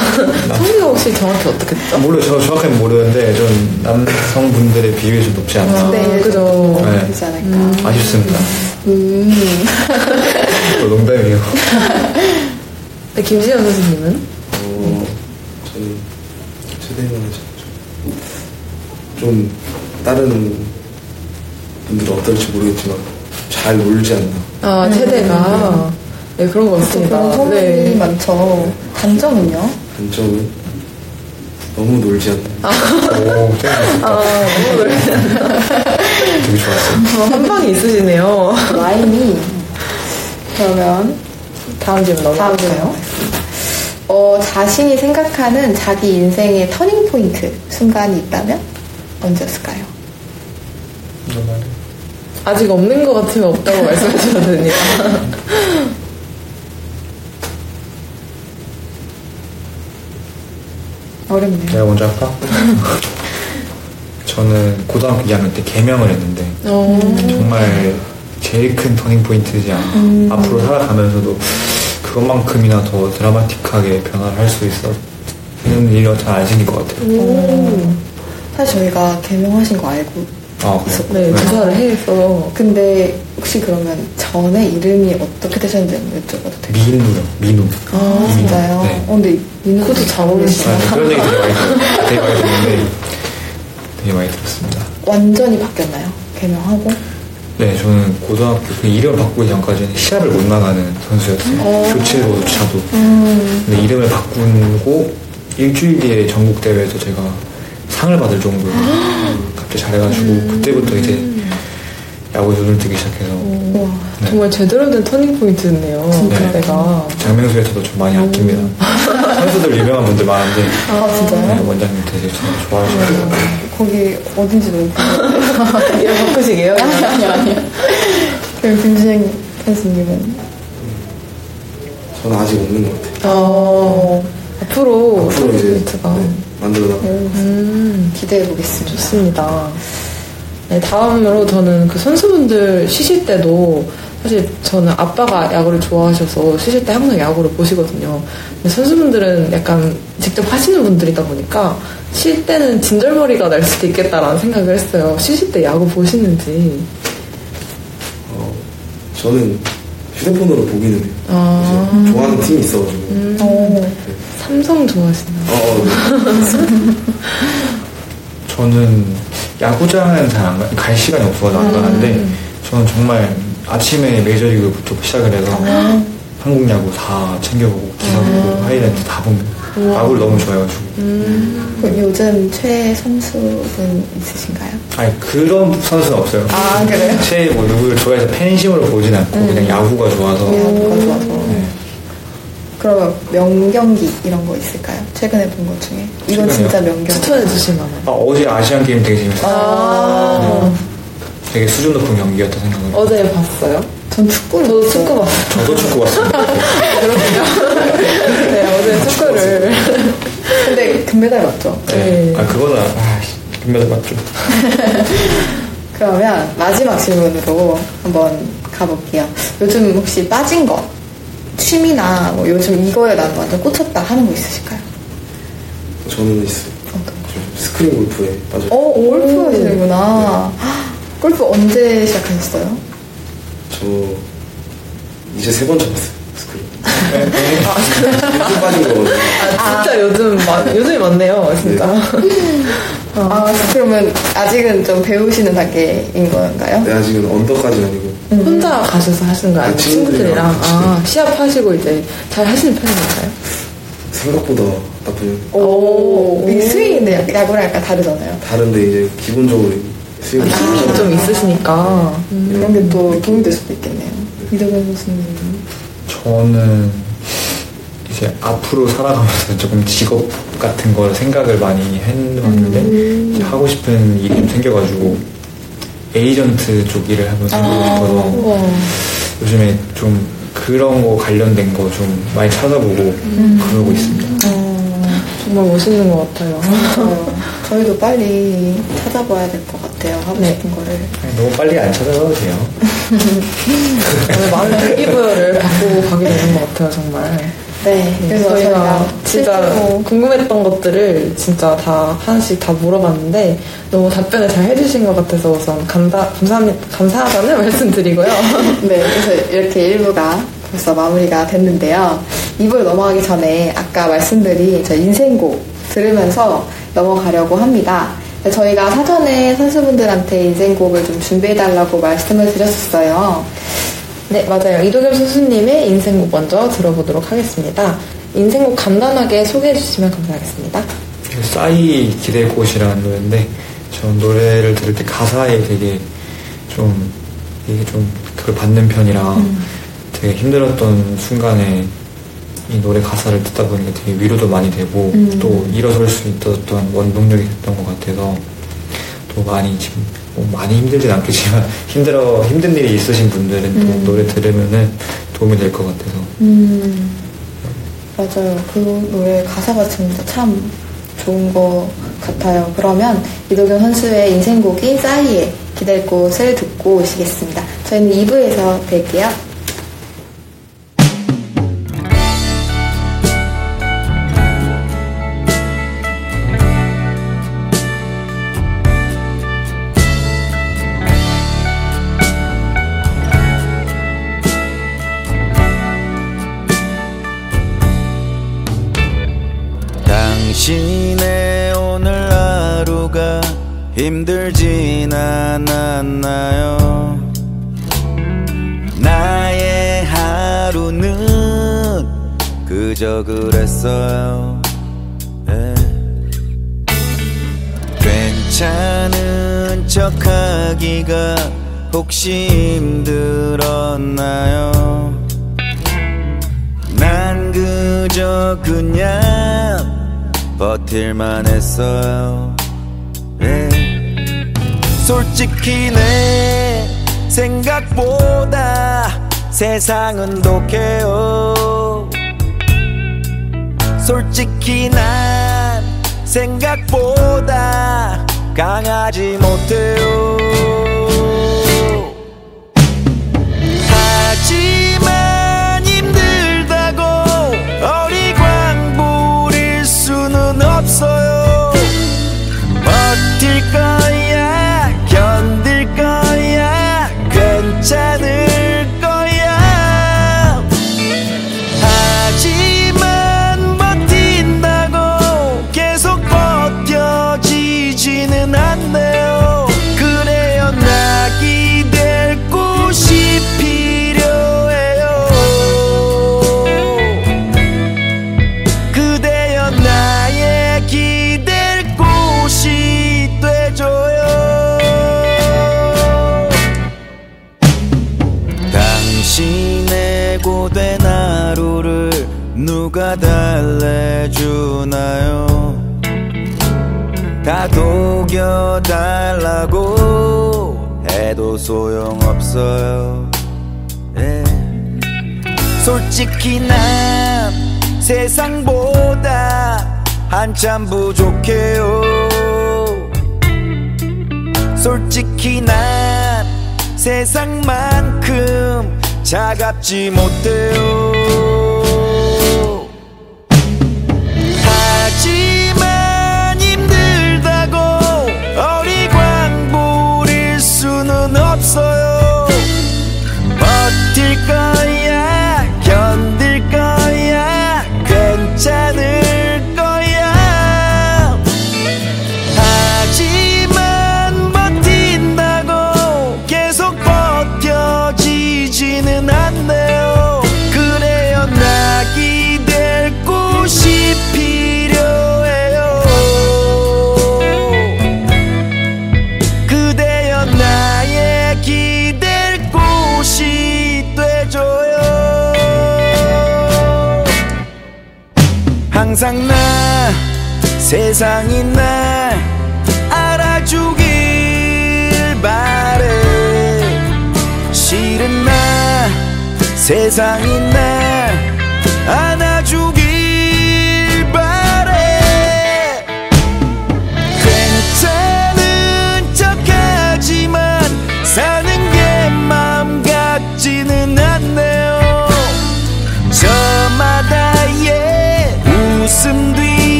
성비가 혹시 정확히 어떻게 됐죠? 모르 저 정확하게 모르는데 좀 남성분들의 비율이 좀 높지 않나 아, 네, 그죠. 좀 네. 않을까. 아쉽습니다 음. 또 농담이에요 네, 김지현 선수님은? 어, 저는 최대한 좀 다른 분들은 어떨지 모르겠지만 잘 놀지 않나 아, 체대가. 네, 그런 것또 같습니다. 그런 소문이 네. 많죠. 단점은요? 단점은 너무 놀지 않나 오 재밌었다 아, 너무. 되게 좋았어요 한 방이 있으시네요. 라인이 그러면 다음 질문 다음 넘어갈까요? 질문. 어, 자신이 생각하는 자기 인생의 터닝 포인트 순간이 있다면 언제였을까요? 아직 없는 것 같으면 없다고 말씀하셔도 됩니다. 어렵네요. 내가 먼저 할까? 저는 고등학교 2학년 때 개명을 했는데 어, 정말 제일 큰 터닝 포인트지 않나. 음. 앞으로 살아가면서도 그것만큼이나 더 드라마틱하게 변화를 할 수 있었는 일이 잘안 생길 것 같아요. 음. 사실 저희가 개명하신 거 알고 아, 그래요? 네, 조사를 해서. 근데 혹시 그러면 전에 이름이 어떻게 되셨는지 여쭤봐도 돼요? 민우요, 민우. 아. 진짜요? 네. 어, 근데 민우 그것도 잘 어울리시네요. 아, 그런 얘기 되게 많이. 되게 많이 듣는데 되게 많이 들었습니다. 완전히 바뀌었나요? 개명하고? 네, 저는 고등학교 그 이름을 바꾸기 전까지는 시합을 못 나가는 선수였어요. 교체로조차도. 근데 이름을 바꾸고 일주일 뒤에 전국 대회에서 제가 상을 받을 정도로 갑자기 잘해가지고 그때부터 이제 야구에 눈을 뜨기 시작해서. 네. 정말 제대로 된 터닝 포인트였네요. 진짜요? 그때가. 장명수에서도 좀 많이 아낍니다. 선수들 유명한 분들 많은데 아, 진짜요? 네, 원장님 되게 참 좋아하시고 거기 어딘지 궁금해요. 이름 바꾸시게요? 아니, 아니요. 그럼 김진영 선수님은? 저는 아직 없는 것 같아요. 어, 앞으로 앞으로 터닝 이제 포인트가. 네, 만들어나가 음. 기대해 보겠습니다. 좋습니다. 네, 다음으로 저는 그 선수분들 쉬실 때도 사실 저는 아빠가 야구를 좋아하셔서 쉬실 때 항상 야구를 보시거든요. 근데 선수분들은 약간 직접 하시는 분들이다 보니까 쉴 때는 진절머리가 날 수도 있겠다라는 생각을 했어요. 쉬실 때 야구 보시는지. 어, 저는 휴대폰으로 보기는 해요. 아. 좋아하는 팀이 있어가지고. 어, 삼성 좋아하시나요? 어, 어, 저는 야구장은 잘안갈 시간이 없어서 안 가는데 저는 정말 아침에 메이저리그부터 시작을 해서 한국 야구 다 챙겨보고 기사 보고 하이라이트 다 봅니다. 야구를 너무 좋아해가지고. 그럼 요즘 최애 선수분 있으신가요? 아니 그런 선수는 없어요. 아, 그래요? 제뭐 누구를 좋아해서 팬심으로 보진 않고 그냥 야구가 좋아서 야구가 좋아서. 네. 그러면 명경기 이런 거 있을까요? 최근에 본 것 중에? 이건 최근에요? 진짜 명경기. 추천해 주실 만한. 아, 어제 아시안 게임 되게 재밌었어요. 아, 되게 수준 높은 경기였다 생각을. 해요. 어제 봤어요? 전 축구를 저도 봤어요. 축구 봤어요. 저도 축구 봤습니다. 네, 어제 축구를. 근데 금메달 맞죠? 네. 네. 아 그거는 아씨 금메달 맞죠. 그러면 마지막 질문으로 한번 가볼게요. 요즘 혹시 빠진 거, 취미나 뭐 요즘 이거에 난 완전 꽂혔다 하는 거 있으실까요? 저는 있어요. 어떤 거? 저 스크린 골프에 빠져. 어, 골프 하시는구나. 골프 언제 시작하셨어요? 저 이제 세번 쳐봤어요. 스크린. 요즘 빠진 거거든요. 아, 진짜 요즘 많, 요즘이 많네요, 진짜. 아, 그러면 아직은 좀 배우시는 단계인 건가요? 네, 아직은 언더까지 아니고 혼자 가셔서 하시는 거예요? 아, 아니면 친구들이랑? 친구들이랑 아, 시합하시고 이제 잘 하시는 편인가요? 생각보다 나쁘죠. 오, 이 스윙인데 야구랑 약간 다르잖아요. 다른데 이제 기본적으로 스윙이 힘이 좀 있으시니까. 이런 게 또 도움이 될 수도 있겠네요. 이덕현 교수님. 저는 이제 앞으로 살아가면서 조금 직업 같은 걸 생각을 많이 해왔는데 이제 하고 싶은 일이 좀 생겨가지고 에이전트 쪽 일을 한번 해보고 싶어서 우와. 요즘에 좀 그런 거 관련된 거 좀 많이 찾아보고 그러고 있습니다. 정말 멋있는 것 같아요. 어, 저희도 빨리 찾아봐야 될 것 같아요. 하고 네. 싶은 거를. 아니, 너무 빨리 안 찾아가도 돼요. 오늘 많은 동기부여를 받고 가게 되는 것 같아요, 정말. 네. 그래서 저희가 저희가 진짜 실제로 궁금했던 것들을 진짜 다 하나씩 다 물어봤는데 너무 답변을 잘 해주신 것 같아서 우선 감사, 감사합니다, 감사하다는 말씀드리고요. 네, 그래서 이렇게 1부가 벌써 마무리가 됐는데요. 2부로 넘어가기 전에 아까 말씀드린 저 인생곡 들으면서 넘어가려고 합니다. 저희가 사전에 선수분들한테 인생곡을 좀 준비해달라고 말씀을 드렸었어요. 네, 맞아요. 이도겸 선수님의 인생곡 먼저 들어보도록 하겠습니다. 인생곡 간단하게 소개해 주시면 감사하겠습니다. 그 싸이 기댈 곳이라는 노래인데 저 노래를 들을 때 가사에 되게 좀 이게 좀 그걸 받는 편이라 되게 힘들었던 순간에 이 노래 가사를 듣다 보니까 되게 위로도 많이 되고 음. 또 일어설 수 있었던 원동력이 됐던 것 같아서 또 많이 지금 뭐 많이 힘들진 않겠지만 힘들어 힘든 일이 있으신 분들은 또 음. 노래 들으면은 도움이 될 것 같아서 음, 맞아요. 그 노래 가사가 진짜 참 좋은 것 같아요. 그러면 이도경 선수의 인생곡인 싸이의 기댈 곳을 듣고 오시겠습니다. 저희는 2부에서 뵐게요. 힘들진 않았나요? 나의 하루는 그저 그랬어요. 예. 괜찮은 척하기가 혹시 힘들었나요? 난 그저 그냥 버틸만 했어요. 예. 솔직히 내 생각보다 세상은 독해요. 솔직히 난 생각보다 강하지 못해요. 하지 녹여달라고 해도 소용없어요. 예. 솔직히 난 세상보다 한참 부족해요. 솔직히 난 세상만큼 차갑지 못해요. 하지 수는 없어요. 버틸 거야, 견딜 거야, 괜찮을 항상 나 세상이 날 알아주길 바래. 실은 나 세상이 날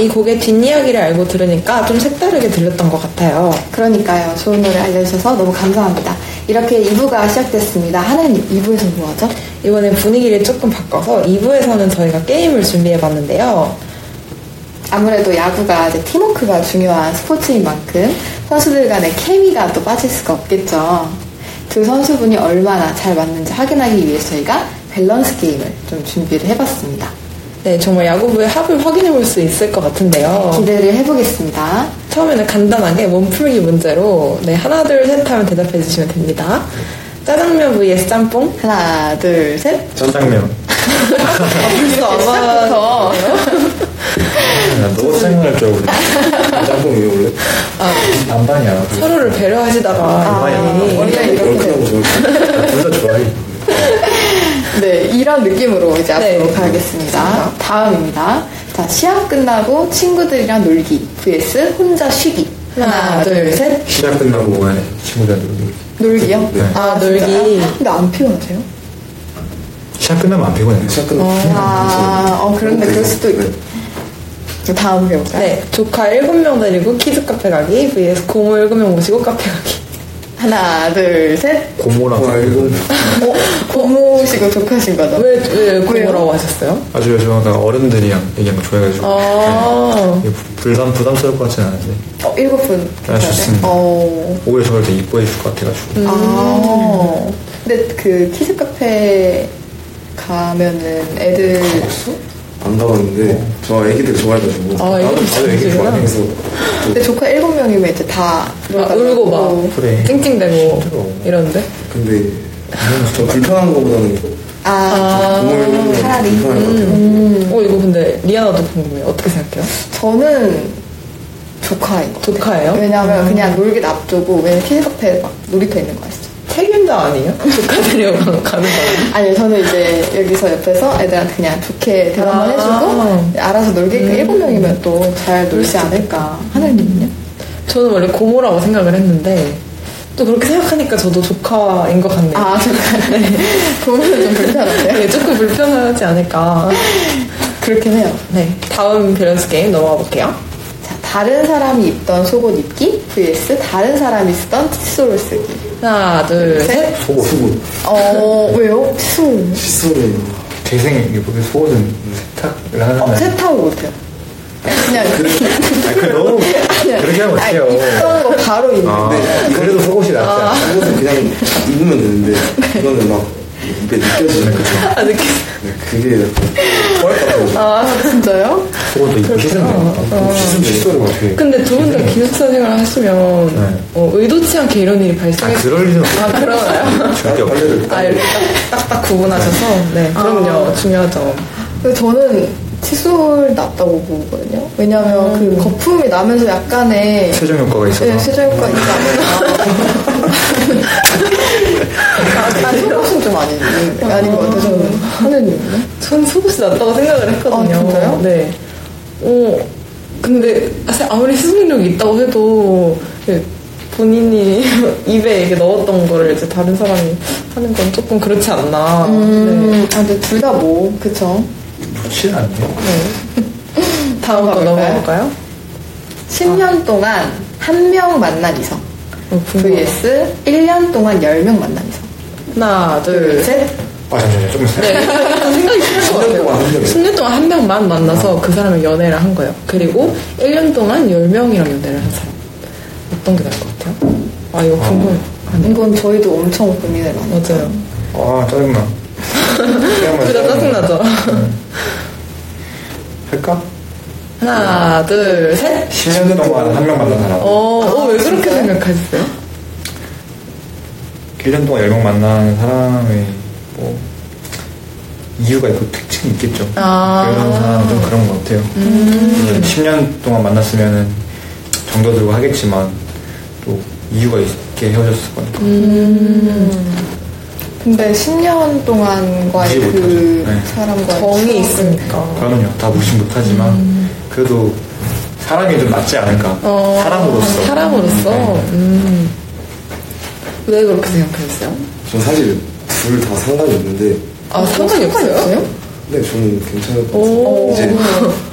이 곡의 뒷이야기를 알고 들으니까 좀 색다르게 들렸던 것 같아요. 그러니까요. 좋은 노래 알려주셔서 너무 감사합니다. 이렇게 2부가 시작됐습니다. 하나님 2부에서 뭐 하죠? 이번엔 분위기를 조금 바꿔서 2부에서는 저희가 게임을 준비해봤는데요. 아무래도 야구가 이제 팀워크가 중요한 스포츠인 만큼 선수들 간의 케미가 또 빠질 수가 없겠죠. 두 선수분이 얼마나 잘 맞는지 확인하기 위해서 저희가 밸런스 게임을 좀 준비를 해봤습니다. 네, 정말 야구부의 합을 확인해 볼 수 있을 것 같은데요. 기대를 해보겠습니다. 처음에는 간단하게 몸풀기 문제로 네, 하나, 둘, 셋 하면 대답해 주시면 됩니다. 짜장면 vs 짬뽕? 하나, 둘, 셋. 짜장면. 벌써 시작부터. 너 생각할 줄 알고. 짬뽕이에요 원래? 반반이야. 서로를 배려하시다가 아, 이 원래 이렇게 얼큰하고 저렇게 둘다 좋아해. 네, 이런 느낌으로 이제 앞으로 네. 가겠습니다. 다음입니다. 자, 시합 끝나고 친구들이랑 놀기 vs 혼자 쉬기. 하나, 둘, 셋. 시작 끝나고 오면 친구들한테 놀기. 놀기요? 네. 아, 놀기. 진짜요? 근데 안 피곤하세요? 시작 끝나면 안 피곤해. 시작 끝나고 아, 어, 그런데 그럴 수도 있고. 다음 배울까요? 네, 조카 7명 데리고 키즈 카페 가기 vs 고모 7명 모시고 카페 가기. 하나, 둘, 셋. 고모랑 아 이거 어, 고모시고 조카신 거죠? 왜, 왜 고모라고 하셨어요? 아주 요즘 약간 어른들이랑 얘기하는 거 좋아해가지고. 아, 네. 이게 부담, 부담스러울 것 같지는 않은데. 어, 일곱 분. 아, 좋습니다. 어. 오히려 저를 더 이뻐해 줄 것 같아가지고. 아. 근데 그 키즈 카페 가면은 애들 안 가봤는데 저 애기들 좋아해가지고 아, 애기들 나도 나도 애기 좋아하시구나. 좋아해서 근데 조카 일곱 명이면 이제 다 막 울고 막 그래. 찡찡대고 힘들어. 이러는데. 근데 저 불편한 거보다는 아, 부모님 차라리. 불편할 것 같아요. 음. 어, 이거 근데 리아나도 궁금해요. 어떻게 생각해요? 저는 조카인 것 같아요. 조카예요? 왜냐면 그냥 놀기 납두고 왜냐면 키즈 카페 막 놀이터 있는 거 아시죠? 책임자 아니에요? 조카들이랑 가는 거는? 아니요, 저는 이제 여기서 옆에서 애들한테 그냥 좋게 대답만 아. 해주고 알아서 놀게끔 일곱 명이면 또 잘 놀지 않을까. 하늘님은요? 저는 원래 고모라고 생각을 했는데 또 그렇게 생각하니까 저도 조카인 것 같네요. 아, 조카. 네. 보면 좀 불편한데요? 네, 조금 불편하지 않을까. 그렇긴 해요. 네, 다음 밸런스 게임 넘어가 볼게요. 자, 다른 사람이 입던 속옷 입기 vs 다른 사람이 쓰던 칫솔을 쓰기. 하나, 둘, 셋. 속옷. 속옷 어, 왜요? 칫솔. 칫솔에 재생, 이게 보면 속옷은 세탁을 하는 어, 날. 세탁을 못해요. 그냥. 아, 그 너무. 그렇게 하면 어떡해요. 입던 거 바로 입는 아, 거. 그래도 속옷이 낫지 않아. 속옷은 그냥 입으면 되는데 이거는 막 입에 느껴지는 거죠. 아, 느낌. 네, 그게 토할 것 같아요. 아, 진짜요? 속옷도 입고 씻으면 씻으면 어떻게. 근데 두 분 다 기숙사 생활 하시면 네. 어, 의도치 않게 이런 일이 아, 발생할 수 그럴 일은 없어요. 아, 그러나요? 절대 없어요. 빨래를 아, 이렇게 딱, 딱딱 구분하셔서. 네, 그럼요. 중요하죠. 근데 저는 칫솔 낫다고 보거든요. 왜냐면 그 거품이 나면서 약간의 세정 효과가 있어서. 네, 세정 효과 있지 않을까. 아, 속옷은 좀 아닌, 아닌 것 같아요, 저는. 하느님은요? 전 속옷이 낫다고 생각을 했거든요. 아, 진짜요? 네. 어, 근데 아무리 수능력이 있다고 해도 그 본인이 입에 이렇게 넣었던 거를 이제 다른 사람이 하는 건 조금 그렇지 않나. 네. 음, 아, 근데 둘 다 뭐, 그쵸. 좋지는 않네요. 다음 거? 넘어갈까요? 10년 동안 한 명 만난 이성. 어, vs 1년 동안 10명 만난 이성. 하나, 둘, 둘, 셋. 아, 잠시만요. 조금 네, 생각이 필요한 것 10년 동안 한 같아요. 명이요? 10년 동안 한 명만 만나서 그 사람을 연애를 한 거예요. 그리고 1년 동안 10명이랑 연애를 한 사람. 어떤 게 나을 것 같아요? 아, 이거 궁금해. 이건 저희도 엄청 고민을 많이 했어요. 맞아요. 아, 짜증나. 둘 다 짜증나죠? 할까? 하나, 둘, 셋. 10년 동안 한 명 만난 사람. 어, 어, 왜 그렇게 생각하셨어요? 1년 동안 10명 만나는 사람의 뭐 이유가 있고 특징이 있겠죠. 아. 그런 사람은 좀 그런 것 같아요. 물론 10년 동안 만났으면 정도 들고 하겠지만 또 이유가 있게 헤어졌을 거니까. 근데 10년 동안과의 그. 네. 사람과의 정이 있으니까. 그러면요 다 무시 못하지만 그래도 사람이 좀 낫지 않을까. 어, 사람으로서. 사람으로서. 네. 음. 왜 그렇게 생각하셨어요? 전 사실 둘 다 상관이 없는데 아, 상관이 없어요? 네 저는 괜찮을 것 오. 같아요. 이제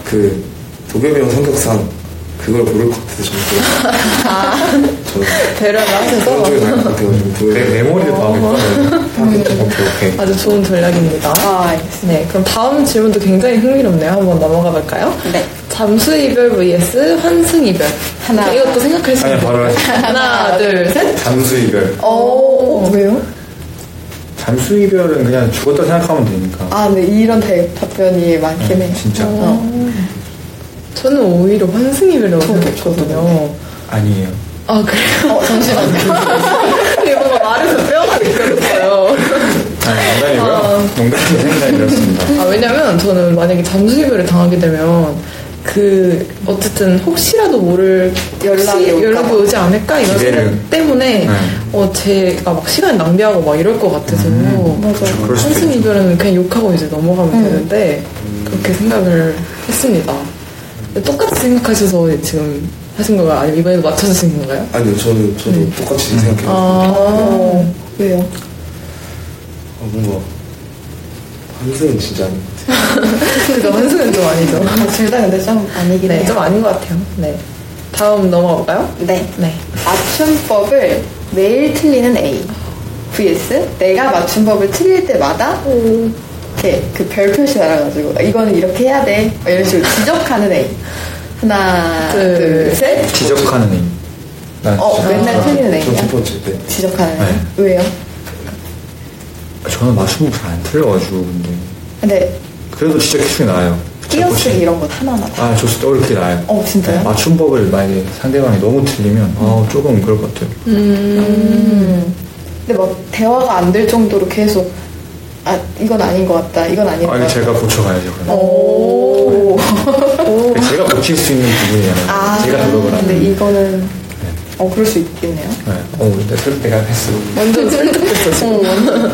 그 도겸이 형 성격상 그걸 모를 것 같아서 저는 저는 배려를 하셔서 그런 쪽에 나을 것 같아가지고 도겸이 내 파악했거든. 오케이, 오케이. 아주 좋은 전략입니다. 아, 알겠습니다. 네, 그럼 다음 질문도 굉장히 흥미롭네요. 한번 넘어가 볼까요? 네. 잠수 이별 vs 환승 이별. 하나. 이것도 생각할 수 아니, 있는. 바로 하나, 둘, 셋. 잠수 이별. 어, 왜요? 잠수 이별은 그냥 죽었다 생각하면 되니까. 아, 네, 이런 대, 답변이 많긴 해. 진짜. 어. 저는 오히려 환승 이별이라고 생각했거든요. 아니에요. 아, 그래요? 어, 잠시만요. 뭔가 말에서 뼈가 느껴졌어요. 아니, 농담이고요. 농담이 생각이 들었습니다. 아, 왜냐면 저는 만약에 잠수 이별을 당하게 되면 그 어쨌든 혹시라도 모를 연락이 혹시 연락이 봐. 오지 않을까 이런. 생각 때문에 네. 어 제가 막 시간 낭비하고 막 이럴 것 같아서 수도 한승 있죠. 이별은 그냥 욕하고 이제 넘어가면 되는데 그렇게 생각을 했습니다. 똑같이 생각하셔서 지금 하신 건가요? 아니면 이번에도 맞춰주신 건가요? 아니요 저는 저도 똑같이 생각해요. 아. 아, 왜요? 뭔가 환승은 진짜 그죠. 환승은 좀 아니죠. 둘다 근데 좀 아니긴 네, 해요. 좀 아닌 것 같아요. 네. 다음 넘어가 볼까요? 네. 네. 맞춤법을 매일 틀리는 A. vs 내가 맞춤법을 틀릴 때마다 이렇게 그 별 표시 달아가지고 이거는 이렇게 해야 돼. 막 이런 식으로 지적하는 A. 하나, 둘, 둘, 셋. 지적하는 애. 난 어, 진짜- 맨날 틀리는 전 첫? 번째 때 지적하는 A. 네. 왜요? 저는 맞춤법 잘안 틀려가지고, 근데. 근데 그래도 지적해주는 게 나아요. 띄어쓰기 이런 거 하나하나 다. 아, 좋습니다. 어렵게 나아요. 어, 진짜요? 네, 맞춤법을 만약에 상대방이 너무 틀리면, 아, 조금 그럴 것 같아요. 음. 근데 막 대화가 안 될 정도로 계속 아 이건 아닌 것 같다. 이건 아닌 것 아니, 같다. 제가 고쳐가야죠, 그럼. 오. 제가 고칠 수 있는 부분이잖아요. 아, 제가 노력을 하는. 근데 이거는 어 그럴 수 있겠네요. 네. 어, 근데 설득가 했어. 완전 설득됐어, 지금.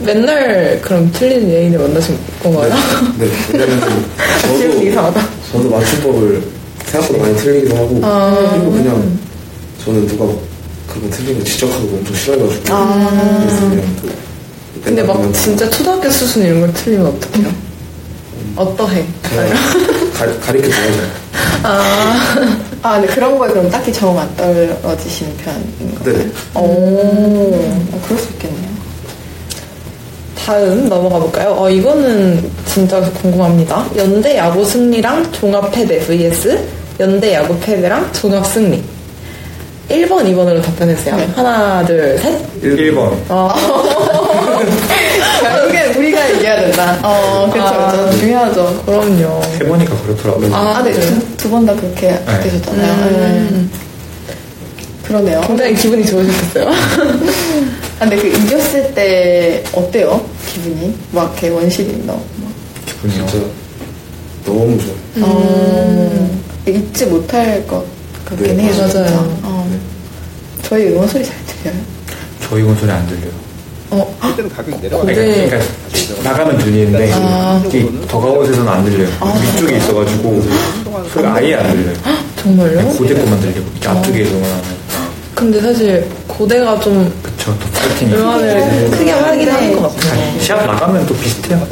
맨날 그럼 틀린 예인을 만나신 건가요? 네, 왜냐면 기억이 저도 이상하다. 저도 맞춤법을 생각보다 많이 틀리기도 하고 그리고 그냥 저는 누가 그거 틀린 거 지적하고 엄청 싫어해가지고 그래서 그냥 그 근데 막 그냥 진짜 초등학교 수준 이런 걸 틀리면 어떡해요? 어떠해? 그냥 가, 가리켜 줘야죠. 아 근데 그런 거에 그럼 딱히 정안 떨어지시는 편인 거예요? 네. 오, 어, 그럴 수 있겠네요. 다음 넘어가 볼까요? 어, 이거는 진짜 궁금합니다. 연대 야구 승리랑 종합 패배 vs 연대 야구 패배랑 종합 승리. 1번, 2번으로 답변해주세요. 네. 하나, 둘, 셋. 1번. 결국엔 우리가 얘기해야 된다. 어, 그렇죠, 아. 중요하죠. 그럼요. 해보니까 그렇더라고요. 아, 네, 두 번 다 그렇게 되셨잖아요. 네. 그러네요. 굉장히 기분이 좋으셨겠어요? 아, 근데 그 이겼을 때 어때요? 기분이? 막 이렇게 원실이 너. 기분이요. 진짜 너무 좋아요. 어, 잊지 못할 것 같긴 네, 해요. 맞아요. 진짜. 어. 저희 응원 소리 잘 들려요. 저희 건 소리 안 들려요. 어, 그때는 가격이 내려가. 네. 그러니까 나가면 들리는데 이 더가웃에서는 안 들려요. 위쪽에 있어가지고 소리가 아예 안 들려요. 정말요? 고대 것만 들리고 이렇게 앞쪽에서만 하면 근데 사실 고대가 좀 파이팅이 응원을 크게 하긴 하는 것 같아요. 시합 나가면 또 비슷해요.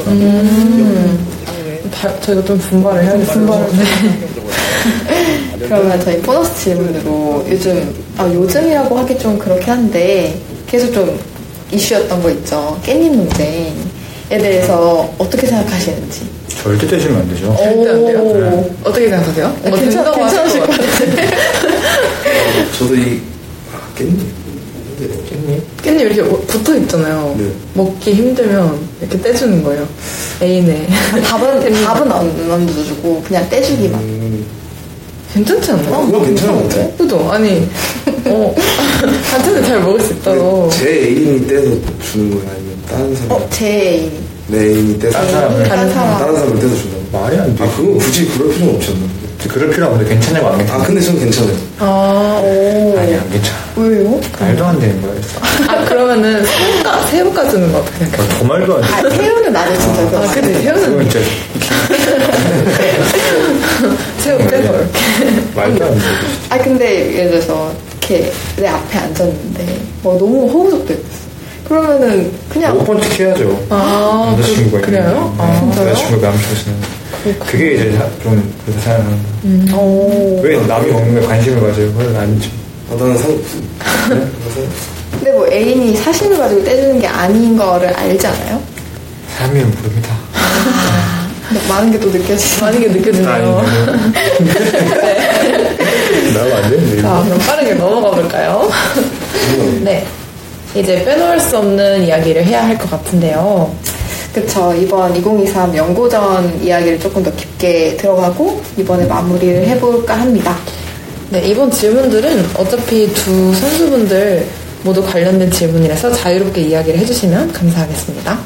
다- 저희가 좀 분발을 해야겠어요. 분발을. 그러면 저희 보너스 질문으로 요즘, 아, 요즘이라고 하기 좀 그렇긴 한데 계속 좀 이슈였던 거 있죠. 깻잎 논쟁에 대해서 어떻게 생각하시는지. 절대 떼시면 안 되죠. 절대 안 돼요? 오. 어떻게 생각하세요? 네, 뭐 괜찮- 괜찮으실 것것 같아요. 저도 이 아, 깻잎. 깻잎? 깻잎 이렇게 붙어 있잖아요. 네. 먹기 힘들면 이렇게 떼주는 거예요. 애인에. 밥은, 밥은 안 얹어주고 그냥 떼주기만. 음, 괜찮지 않나요? 어, 그건 괜찮은 것 같아요. 그죠? 아니, 어, 반찬을 잘 먹을 수 있다고. 제 애인이 떼서 주는 거예요? 아니면 다른 사람? 어, 제 애인. 내 애인이 떼서 다른 사람을? 다른 사람. 다른 사람을 떼서 준다고? 말이 안 돼. 아, 그거 굳이 그럴 필요는 없지 않나? 그럴 필요 없는데 괜찮냐고 안 아, 괜찮아. 근데 저는 괜찮아요. 아, 오. 아니 안 괜찮아. 왜요? 말도 안 되는 거야. 아, 그러면 새우가, 새우가 주는 거 어떻게? 더 말도 안 돼. 아, 새우는 나도 진짜 그거. 아, 근데 새우는 진짜 새우 빼서 이렇게. 말도 안 돼. 아 근데 예를 들어서 이렇게 내 앞에 앉았는데 뭐 너무 허우적대했어. 그러면은 그냥 못 번씩 해야죠. 아, 남자친구가 그, 그래요? 아, 네, 남자친구가 남자친구 그게 이제 사- 좀 그래서 생각합니다. 음. 오. 왜 남이 먹는 거에 관심을 가져요? 그건 아니죠. 아, 나는 상, 그래서 근데 뭐 애인이 사심을 가지고 떼주는 게 아닌 거를 알잖아요. 사람이면 모릅니다. 근데 많은 게 또 느껴지죠. 많은 게 느껴지네요. 나도 안 되는데. 자, 그럼 빠르게 넘어가 볼까요? 네. 이제 빼놓을 수 없는 이야기를 해야 할 것 같은데요. 그쵸. 이번 2023 연고전 이야기를 조금 더 깊게 들어가고 이번에 마무리를 해볼까 합니다. 네, 이번 질문들은 어차피 두 선수분들 모두 관련된 질문이라서 자유롭게 이야기를 해주시면 감사하겠습니다.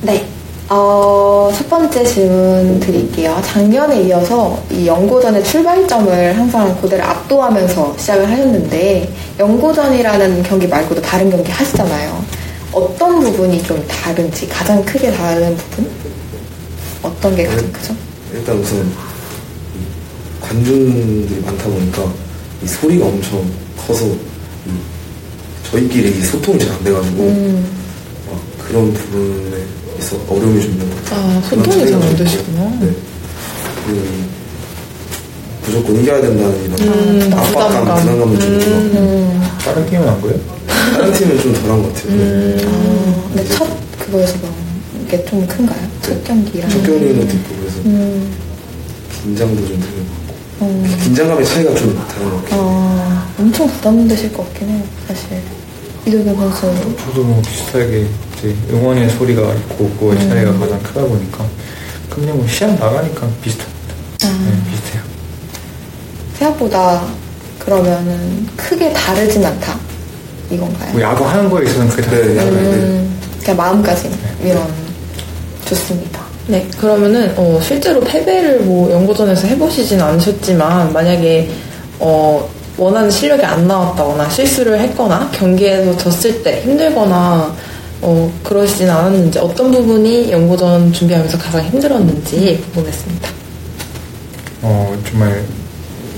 네. 어, 첫 번째 질문 드릴게요. 작년에 이어서 이 연고전의 출발점을 항상 고대를 압도하면서 시작을 하셨는데, 연고전이라는 경기 말고도 다른 경기 하시잖아요. 어떤 부분이 좀 다른지, 가장 크게 다른 부분? 어떤 게 가장 크죠? 일단 우선 이 관중들이 많다 보니까 이 소리가 엄청 커서 이 저희끼리 이 소통이 잘 안 돼가지고 음. 막 그런 부분에 있어 어려움이 좀 있는 것 같아요. 아, 소통이 잘안 좀 있고, 되시구나. 네. 그리고 이 무조건 이겨야 된다는 이런 음, 압박감, 부담감. 부담감도 좀 있고 음. 다른 게임은 안 거예요? 다른 팀은 좀 덜한 것 같아요. 음. 네. 아, 근데 첫 그거에서 그런 게좀 큰가요? 첫 경기랑. 첫 경기는 있고 그래서 음. 긴장도 좀 되는 것 같고 어. 긴장감의 차이가 좀 다른 것 같아요. 어, 엄청 부담되실 것 같긴 해요, 사실. 이도균 선수. 저도 뭐 비슷하게 이제 응원의 소리가 있고 그거의 음. 차이가 가장 크다 보니까 근데 뭐 시합 나가니까 비슷합니다. 아. 네, 비슷해요. 생각보다 그러면은 크게 다르진 않다. 이건가요? 뭐 야구 하는 거에 있어서는 그게 다 네. 야구. 음, 그냥 마음까지 이런 좋습니다. 네, 그러면은 어, 실제로 패배를 뭐 연고전에서 해보시진 않으셨지만 만약에 어, 원하는 실력이 안 나왔다거나 실수를 했거나 경기에서 졌을 때 힘들거나 어, 그러시진 않았는지 어떤 부분이 연고전 준비하면서 가장 힘들었는지 궁금했습니다. 어 정말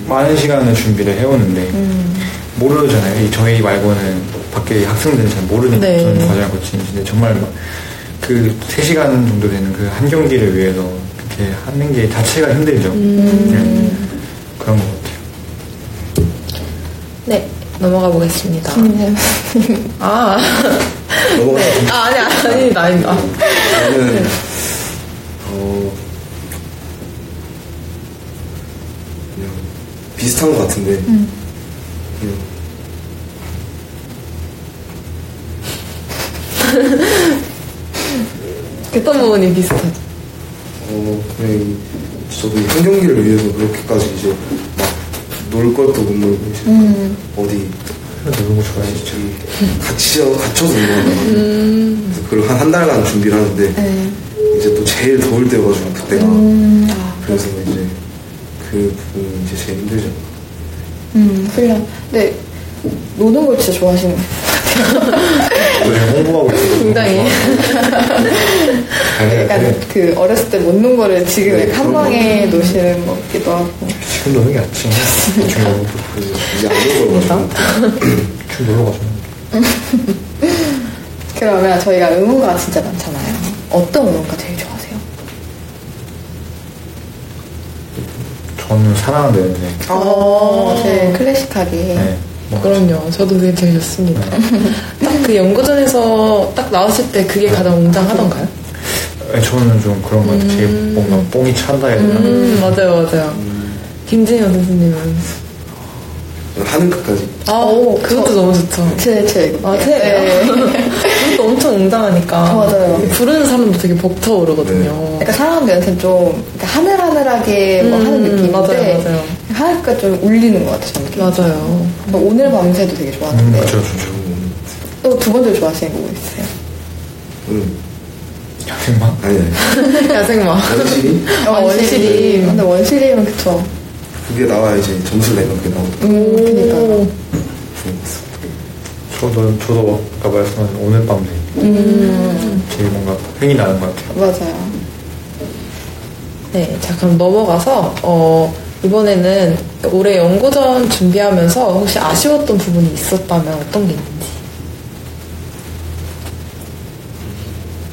많은 시간을 준비를 해오는데 음. 모르잖아요. 이 저희 말고는 밖에 학생들은 잘 모르는 네. 그런 과정을 거치는데 정말 그 3시간 정도 되는 그 한 경기를 위해서 그렇게 하는 게 자체가 힘들죠. 네. 그런 것 같아요. 네, 넘어가 보겠습니다. 음. 아, 넘어가 네. 아 아니 아닙니다, 아닙니다. 저는 어 그냥 비슷한 것 같은데 그냥 어떤 부분이 비슷하죠? 어 그냥 이- 저도 이한 경기를 위해서 그렇게까지 이제 막 놀 것도 못 놀고 이제 음. 어디 노는 거 좋아해요. 저기 갇혀 갇혀서 운동하다가 그래서 그걸 한 한 달간 준비를 하는데 네. 이제 또 제일 더울 때여가지고 그때가 음, 아, 그래서 이제 그 부분이 이제 제일 힘들죠. 음, 훈련. 근데 노는 걸 진짜 좋아하시는 것 오늘 홍보하고 있어요. 굉장히. 같아요. 약간 그 어렸을 때못논 거를 지금 네, 한 방에 노시는 것 같기도 하고. 지금 노는 게 낫지. 중요하고 그래서 이제 안 놀러 가지고 좀 놀러 가죠. 그러면 저희가 응원가 진짜 많잖아요. 어떤 응원가 제일 좋아하세요? 저는 사랑하는데 어, 제일 클래식하게. 네. 뭐 그럼요. 저도 그게 제일 좋습니다. 딱그 연구전에서 딱 나왔을 때 그게 가장 웅장하던가요? 네, 저는 좀 그런 것 같아요. 제일 뭔가 뽕이 찬다 해야 되나? 음, 맞아요, 맞아요. 김진현 선수님은. 하는 끝까지 아, 오, 그것도 저- 너무 좋죠. 제, 제. 아, 제요? 그것도 엄청 웅장하니까. 맞아요. 부르는 사람도 되게 벅차오르거든요. 그러니까 사랑하는 연습 좀 그러니까 하늘하늘하게 뭐 음, 하는 느낌인데 맞아요, 맞아요. 하니까 좀 울리는 것 같아요. 저는. 맞아요. 뭐 오늘 밤새도 되게 음, 좋았는데 그쵸, 좋죠. 또 두 번째로 좋아하시는 곡 있으세요? 음, 야생만? 아니 아니 야생마. 원실이 어, 원시림. 근데 원시림은 그쵸. 그게 나와야 이제 점수를 내면 그게 나오고 음, 그니까. 저도, 저도 아까 말씀하신 오늘 밤새 음, 제일 뭔가 흥이 나는 것 같아요. 맞아요. 네, 자, 그럼 넘어가서, 어, 이번에는 올해 연구전 준비하면서 혹시 아쉬웠던 부분이 있었다면 어떤 게 있는지.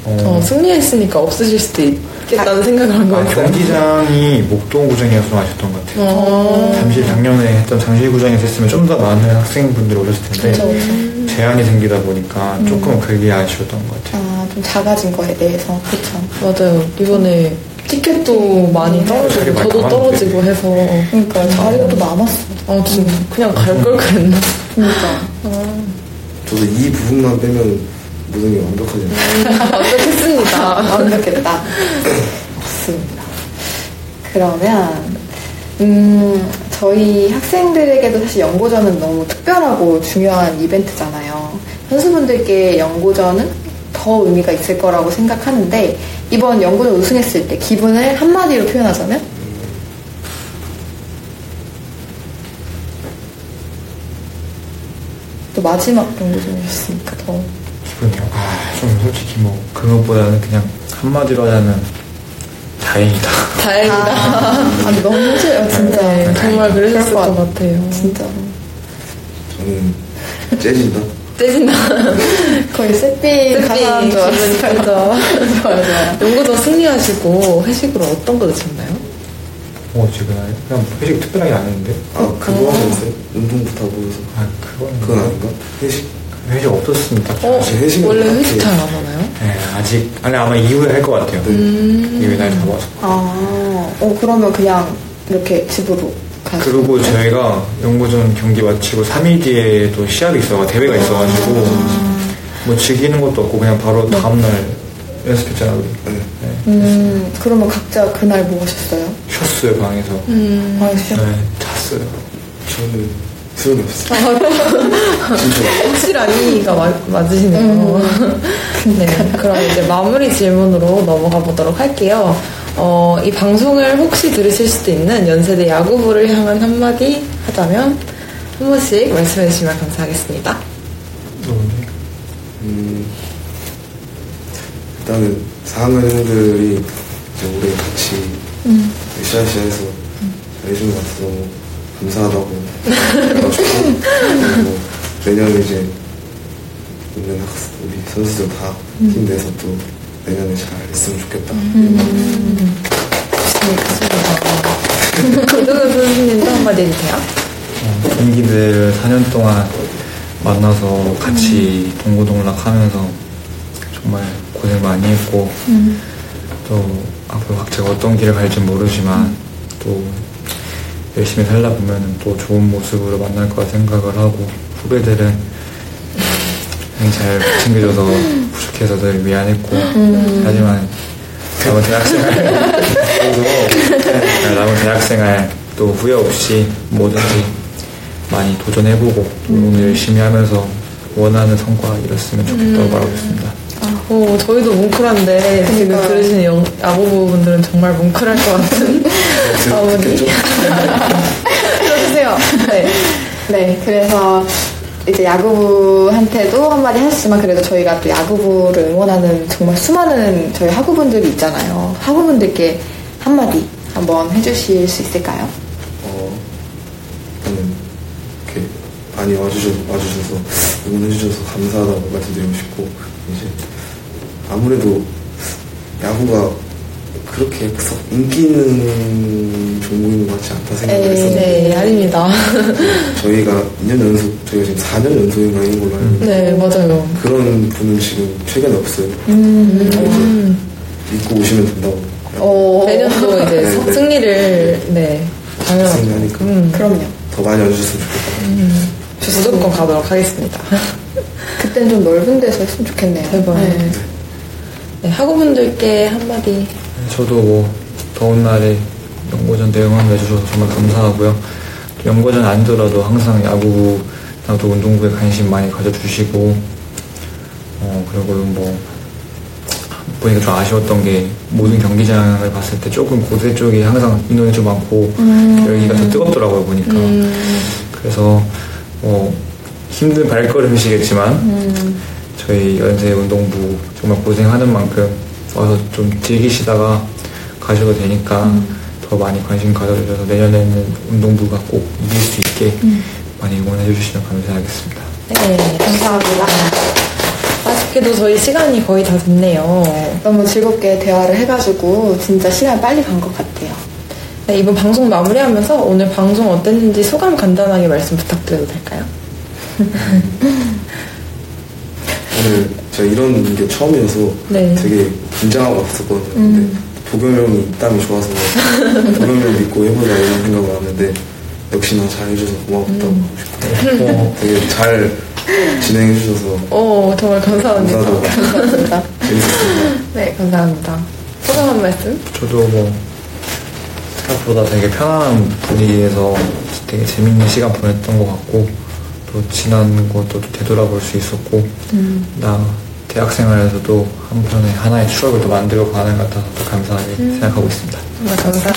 어, 어, 승리했으니까 없으실 수도 있, 있겠다는 생각을 한 아, 거였어요. 경기장이 목동구장이어서 좀 아쉬웠던 것 같아요. 어. 잠실 작년에 했던 잠실구장에서 했으면 좀 더 많은 학생분들이 오셨을 텐데 그쵸, 그쵸. 제한이 생기다 보니까 조금 그게 아쉬웠던 것 같아요. 아, 좀 작아진 거에 대해서. 그쵸. 맞아요. 이번에 티켓도 많이 떨어지고 자리 많이 저도. 떨어지고 해서 그러니까 자리가 또 남았어. 아 진짜 그냥 갈 걸 그랬나? 그러니까. 저도 이 부분만 빼면 모든 게 완벽하지 않아요. 완벽했습니다. 완벽했다. 좋습니다. 그러면, 음, 저희 학생들에게도 사실 연고전은 너무 특별하고 중요한 이벤트잖아요. 선수분들께 연고전은 더 의미가 있을 거라고 생각하는데, 이번 연고전 우승했을 때 기분을 한마디로 표현하자면? 또 마지막 연고전이었으니까 더. 기분이요. 아, 좀 솔직히 뭐 그것보다는 그냥 한마디로 하자면 다행이다. 다행이다. 아, 아니, 너무 힘들어요, 진짜. 네, 정말 그러셨을 것 같아요. 진짜. 저는 재진다. 떼진다. 거의 세핀 가사한 줄 알았어요. 좋아요, 좋아요. 연구도 승리하시고 회식으로 어떤 거 드셨나요? 어, 지금 그냥 회식 특별하게 안 했는데. 아, 그거 하셨어요? 운동부터 하고 해서. 아, 그건 그건 아닌가? 회식? 회식 없었습니다. 어, 회식은 원래 회식 잘 안 하나요? 네, 아직 아니 아마 이후에 할 것 같아요. 네. 이후에 날 잡아서. 아, 어, 그러면 그냥 이렇게 집으로 가요. 그리고 저희가 연고전 경기 마치고 3일 뒤에 또 시합이 있어 대회가 있어가지고 뭐 즐기는 것도 없고 그냥 바로 다음날 연습했잖아 우리. 네. 네. 음, 그러면 각자 그날 뭐 하셨어요? 쉬었어요 방에서. 음. 아, 진짜. 네, 잤어요. 저는 없어요. 진짜. 확실하니가 맞- 맞으시네요. 네, 그럼 이제 마무리 질문으로 넘어가 보도록 할게요. 어, 이 방송을 혹시 들으실 수도 있는 연세대 야구부를 향한 한마디 하자면 한 번씩 말씀해 주시면 감사하겠습니다. 음, 일단은 4학년 형들이 이제 올해 같이 으쌰으쌰 해서 잘해준 것 같아서 감사하다고 하고 싶고 그리고 내년에 이제 있는 우리 선수들 다 힘내서 또 내년에 잘 했으면 좋겠다. 고등은 선생님도 한마디 해주세요. 어, 동기들 4년 동안 만나서 같이 동고동락하면서 정말 고생 많이 했고 또 앞으로 각자가 어떤 길을 갈지 모르지만 또 열심히 살다 보면 또 좋은 모습으로 만날 거라 생각을 하고 후배들은 잘 챙겨줘서 부족해서 늘 미안했고 하지만 남은 대학생활 남은 대학생활 또 후회 없이 뭐든지 많이 도전해보고 또 열심히 하면서 원하는 성과 이뤘으면 좋겠다고 말하고 있습니다. 오, 저희도 뭉클한데 지금 그러니까요. 들으시는 영, 야구부 분들은 정말 뭉클할 것 같은 마무리. 들어주세요. 네. 네, 그래서 이제 야구부한테도 한마디 하셨지만 그래도 저희가 또 야구부를 응원하는 정말 수많은 저희 학우분들이 있잖아요. 학우분들께 한마디 한번 해주실 수 있을까요? 어, 이렇게 많이 와주셔서, 와주셔서 응원해주셔서 감사하다고 말씀드리고 싶고 이제 아무래도 야구가 그렇게 썩 인기 있는 종목인 것 같지 않다 생각을 에이, 했었는데 네, 아닙니다. 저희가 2년 연속 저희가 지금 4년 연속인가 있는 걸로 알고 있는데 네, 맞아요. 그런 분은 지금 최근에 없어요. 음. 이제 믿고 오시면 된다고 어, 내년도 이제 네, 네. 승리를, 네, 당연하죠. 승리하니까. 음, 그럼요. 더 많이 와주셨으면 좋겠다. 무조건 가도록 하겠습니다. 그땐 좀 넓은 데서 했으면 좋겠네요. 대박. 네. 네, 학우분들께 한마디. 저도 뭐 더운 날에 연고전 대 응원 해 주셔서 정말 감사하고요. 또 연고전 아니더라도 항상 야구나 또 운동부에 관심 많이 가져주시고 어 그리고 뭐 보니까 좀 아쉬웠던 게 모든 경기장을 봤을 때 조금 고대 쪽이 항상 인원이 좀 많고 열기가 좀 뜨겁더라고요 보니까. 그래서 뭐 힘든 발걸음이시겠지만 저희 연세 운동부 정말 고생하는 만큼 와서 좀 즐기시다가 가셔도 되니까 더 많이 관심 가져주셔서 내년에는 운동부가 꼭 이길 수 있게 많이 응원해 주시면 감사하겠습니다. 네, 감사합니다. 아쉽게 그래도 저희 시간이 거의 다 됐네요. 너무 즐겁게 대화를 해가지고 진짜 시간 빨리 간 것 같아요. 네, 이번 방송 마무리하면서 오늘 방송 어땠는지 소감 간단하게 말씀 부탁드려도 될까요? 오늘 제가 이런 게 처음이어서 네. 되게 긴장하고 왔었거든요. 근데 도겸 형이 땀이 좋아서 도겸 형 믿고 해보자 이런 생각을 하는데 역시나 잘 해줘서 고맙다고 하고 싶고 어, 되게 잘 진행해주셔서 오, 정말 감사합니다. 감사합니다. 재밌었습니다. 네, 감사합니다. 소감 한 말씀? 저도 뭐 생각보다 되게 편안한 분위기에서 되게 재밌는 시간 보냈던 것 같고 또 지난 것도 되돌아볼 수 있었고 나 대학 생활에서도 한편의 하나의 추억을 또 만들어 가는 것 같아서 또 감사하게 생각하고 있습니다. 감사합니다.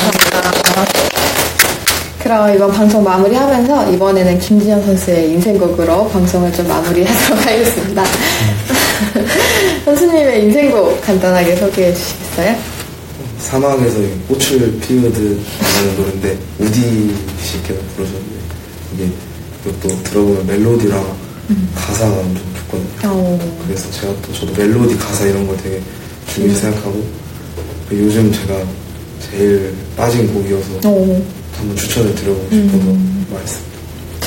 그럼 이번 방송 마무리하면서 이번에는 김진영 선수의 인생곡으로 방송을 좀 마무리하도록 하겠습니다. 선수님의 인생곡 간단하게 소개해 주시겠어요? 사막에서 꽃을 피우듯라는 노래인데 우디 씨께서 부르셨는데 이게 이것도 들어보면 멜로디랑 가사가 엄청 좋거든요. 어, 그래서 제가 또 저도 멜로디 가사 이런 걸 되게 중요시 생각하고 그리고 요즘 제가 제일 빠진 곡이어서 어, 한번 추천을 드려보고 싶어서 말했습니다.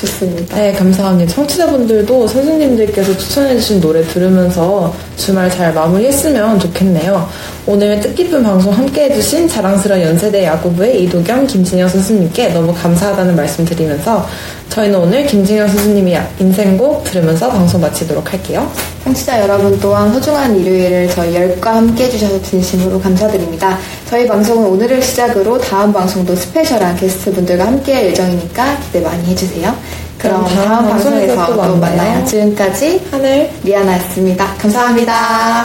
좋습니다. 네, 감사합니다. 청취자분들도 선생님들께서 추천해주신 노래 들으면서 주말 잘 마무리했으면 좋겠네요. 오늘 뜻깊은 방송 함께 해주신 자랑스러운 연세대 야구부의 이도겸, 김진영 선수님께 너무 감사하다는 말씀 드리면서 저희는 오늘 김진영 선수님의 인생곡 들으면서 방송 마치도록 할게요. 청취자 여러분 또한 소중한 일요일을 저희 열과 함께 해주셔서 진심으로 감사드립니다. 저희 방송은 오늘을 시작으로 다음 방송도 스페셜한 게스트분들과 함께 할 예정이니까 기대 많이 해주세요. 그럼 다음 다음 방송에서 방송에서 또또 만나요. 만나요. 지금까지 하늘 리아나였습니다. 감사합니다.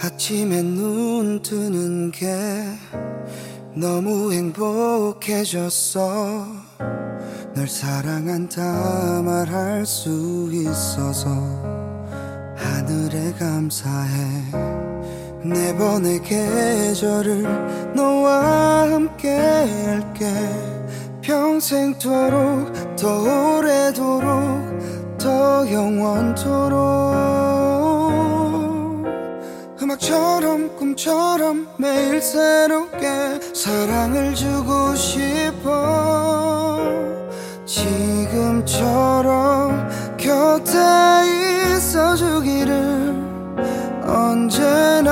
아침에 눈 뜨는 게 너무 행복해졌어. 널 사랑한다 말할 수 있어서 하늘에 감사해. 네 번의 계절을 너와 함께 할게. 평생토록 더 오래도록 더 영원토록 음악처럼 꿈처럼 매일 새롭게 사랑을 주고 싶어. 지금처럼 곁에 있어주기를 언제나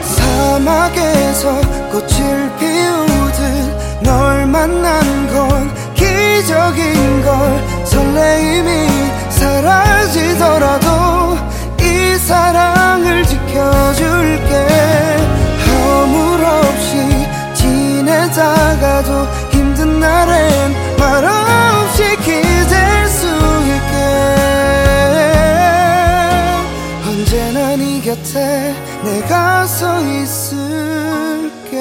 사막에서 꽃을 피우듯 널 만난 건 기적인 걸 설레임이 사라지더라도 이 사랑을 지켜줄게. 허물 없이 지내다가도 힘든 날엔 말없이 기댈 수 있게. 언제나 네 곁에 내가 서 있을게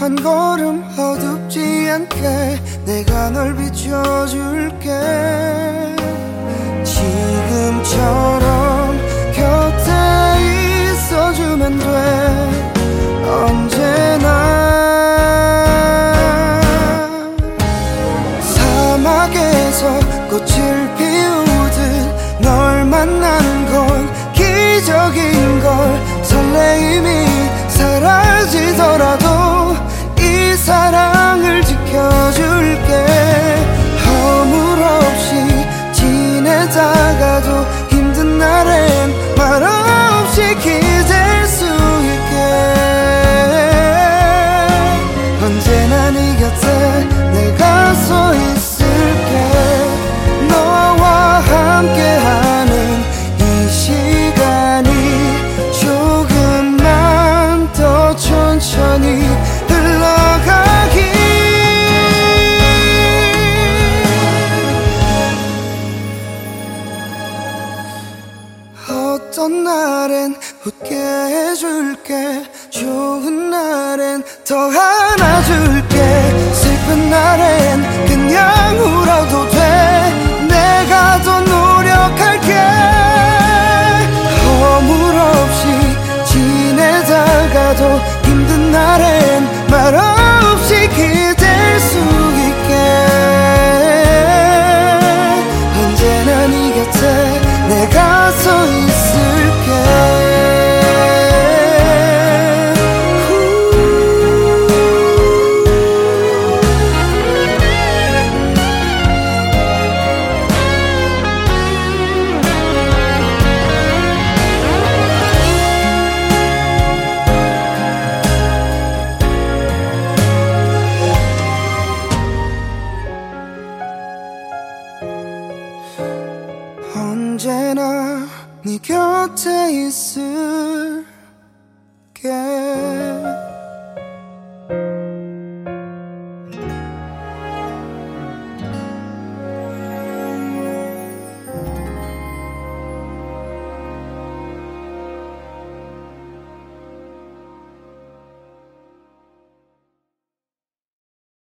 한 걸음 어둡지 않게 내가 널 비춰줄게. 지금처럼 곁에 있어주면 돼. 언제나 힘든 날엔 말없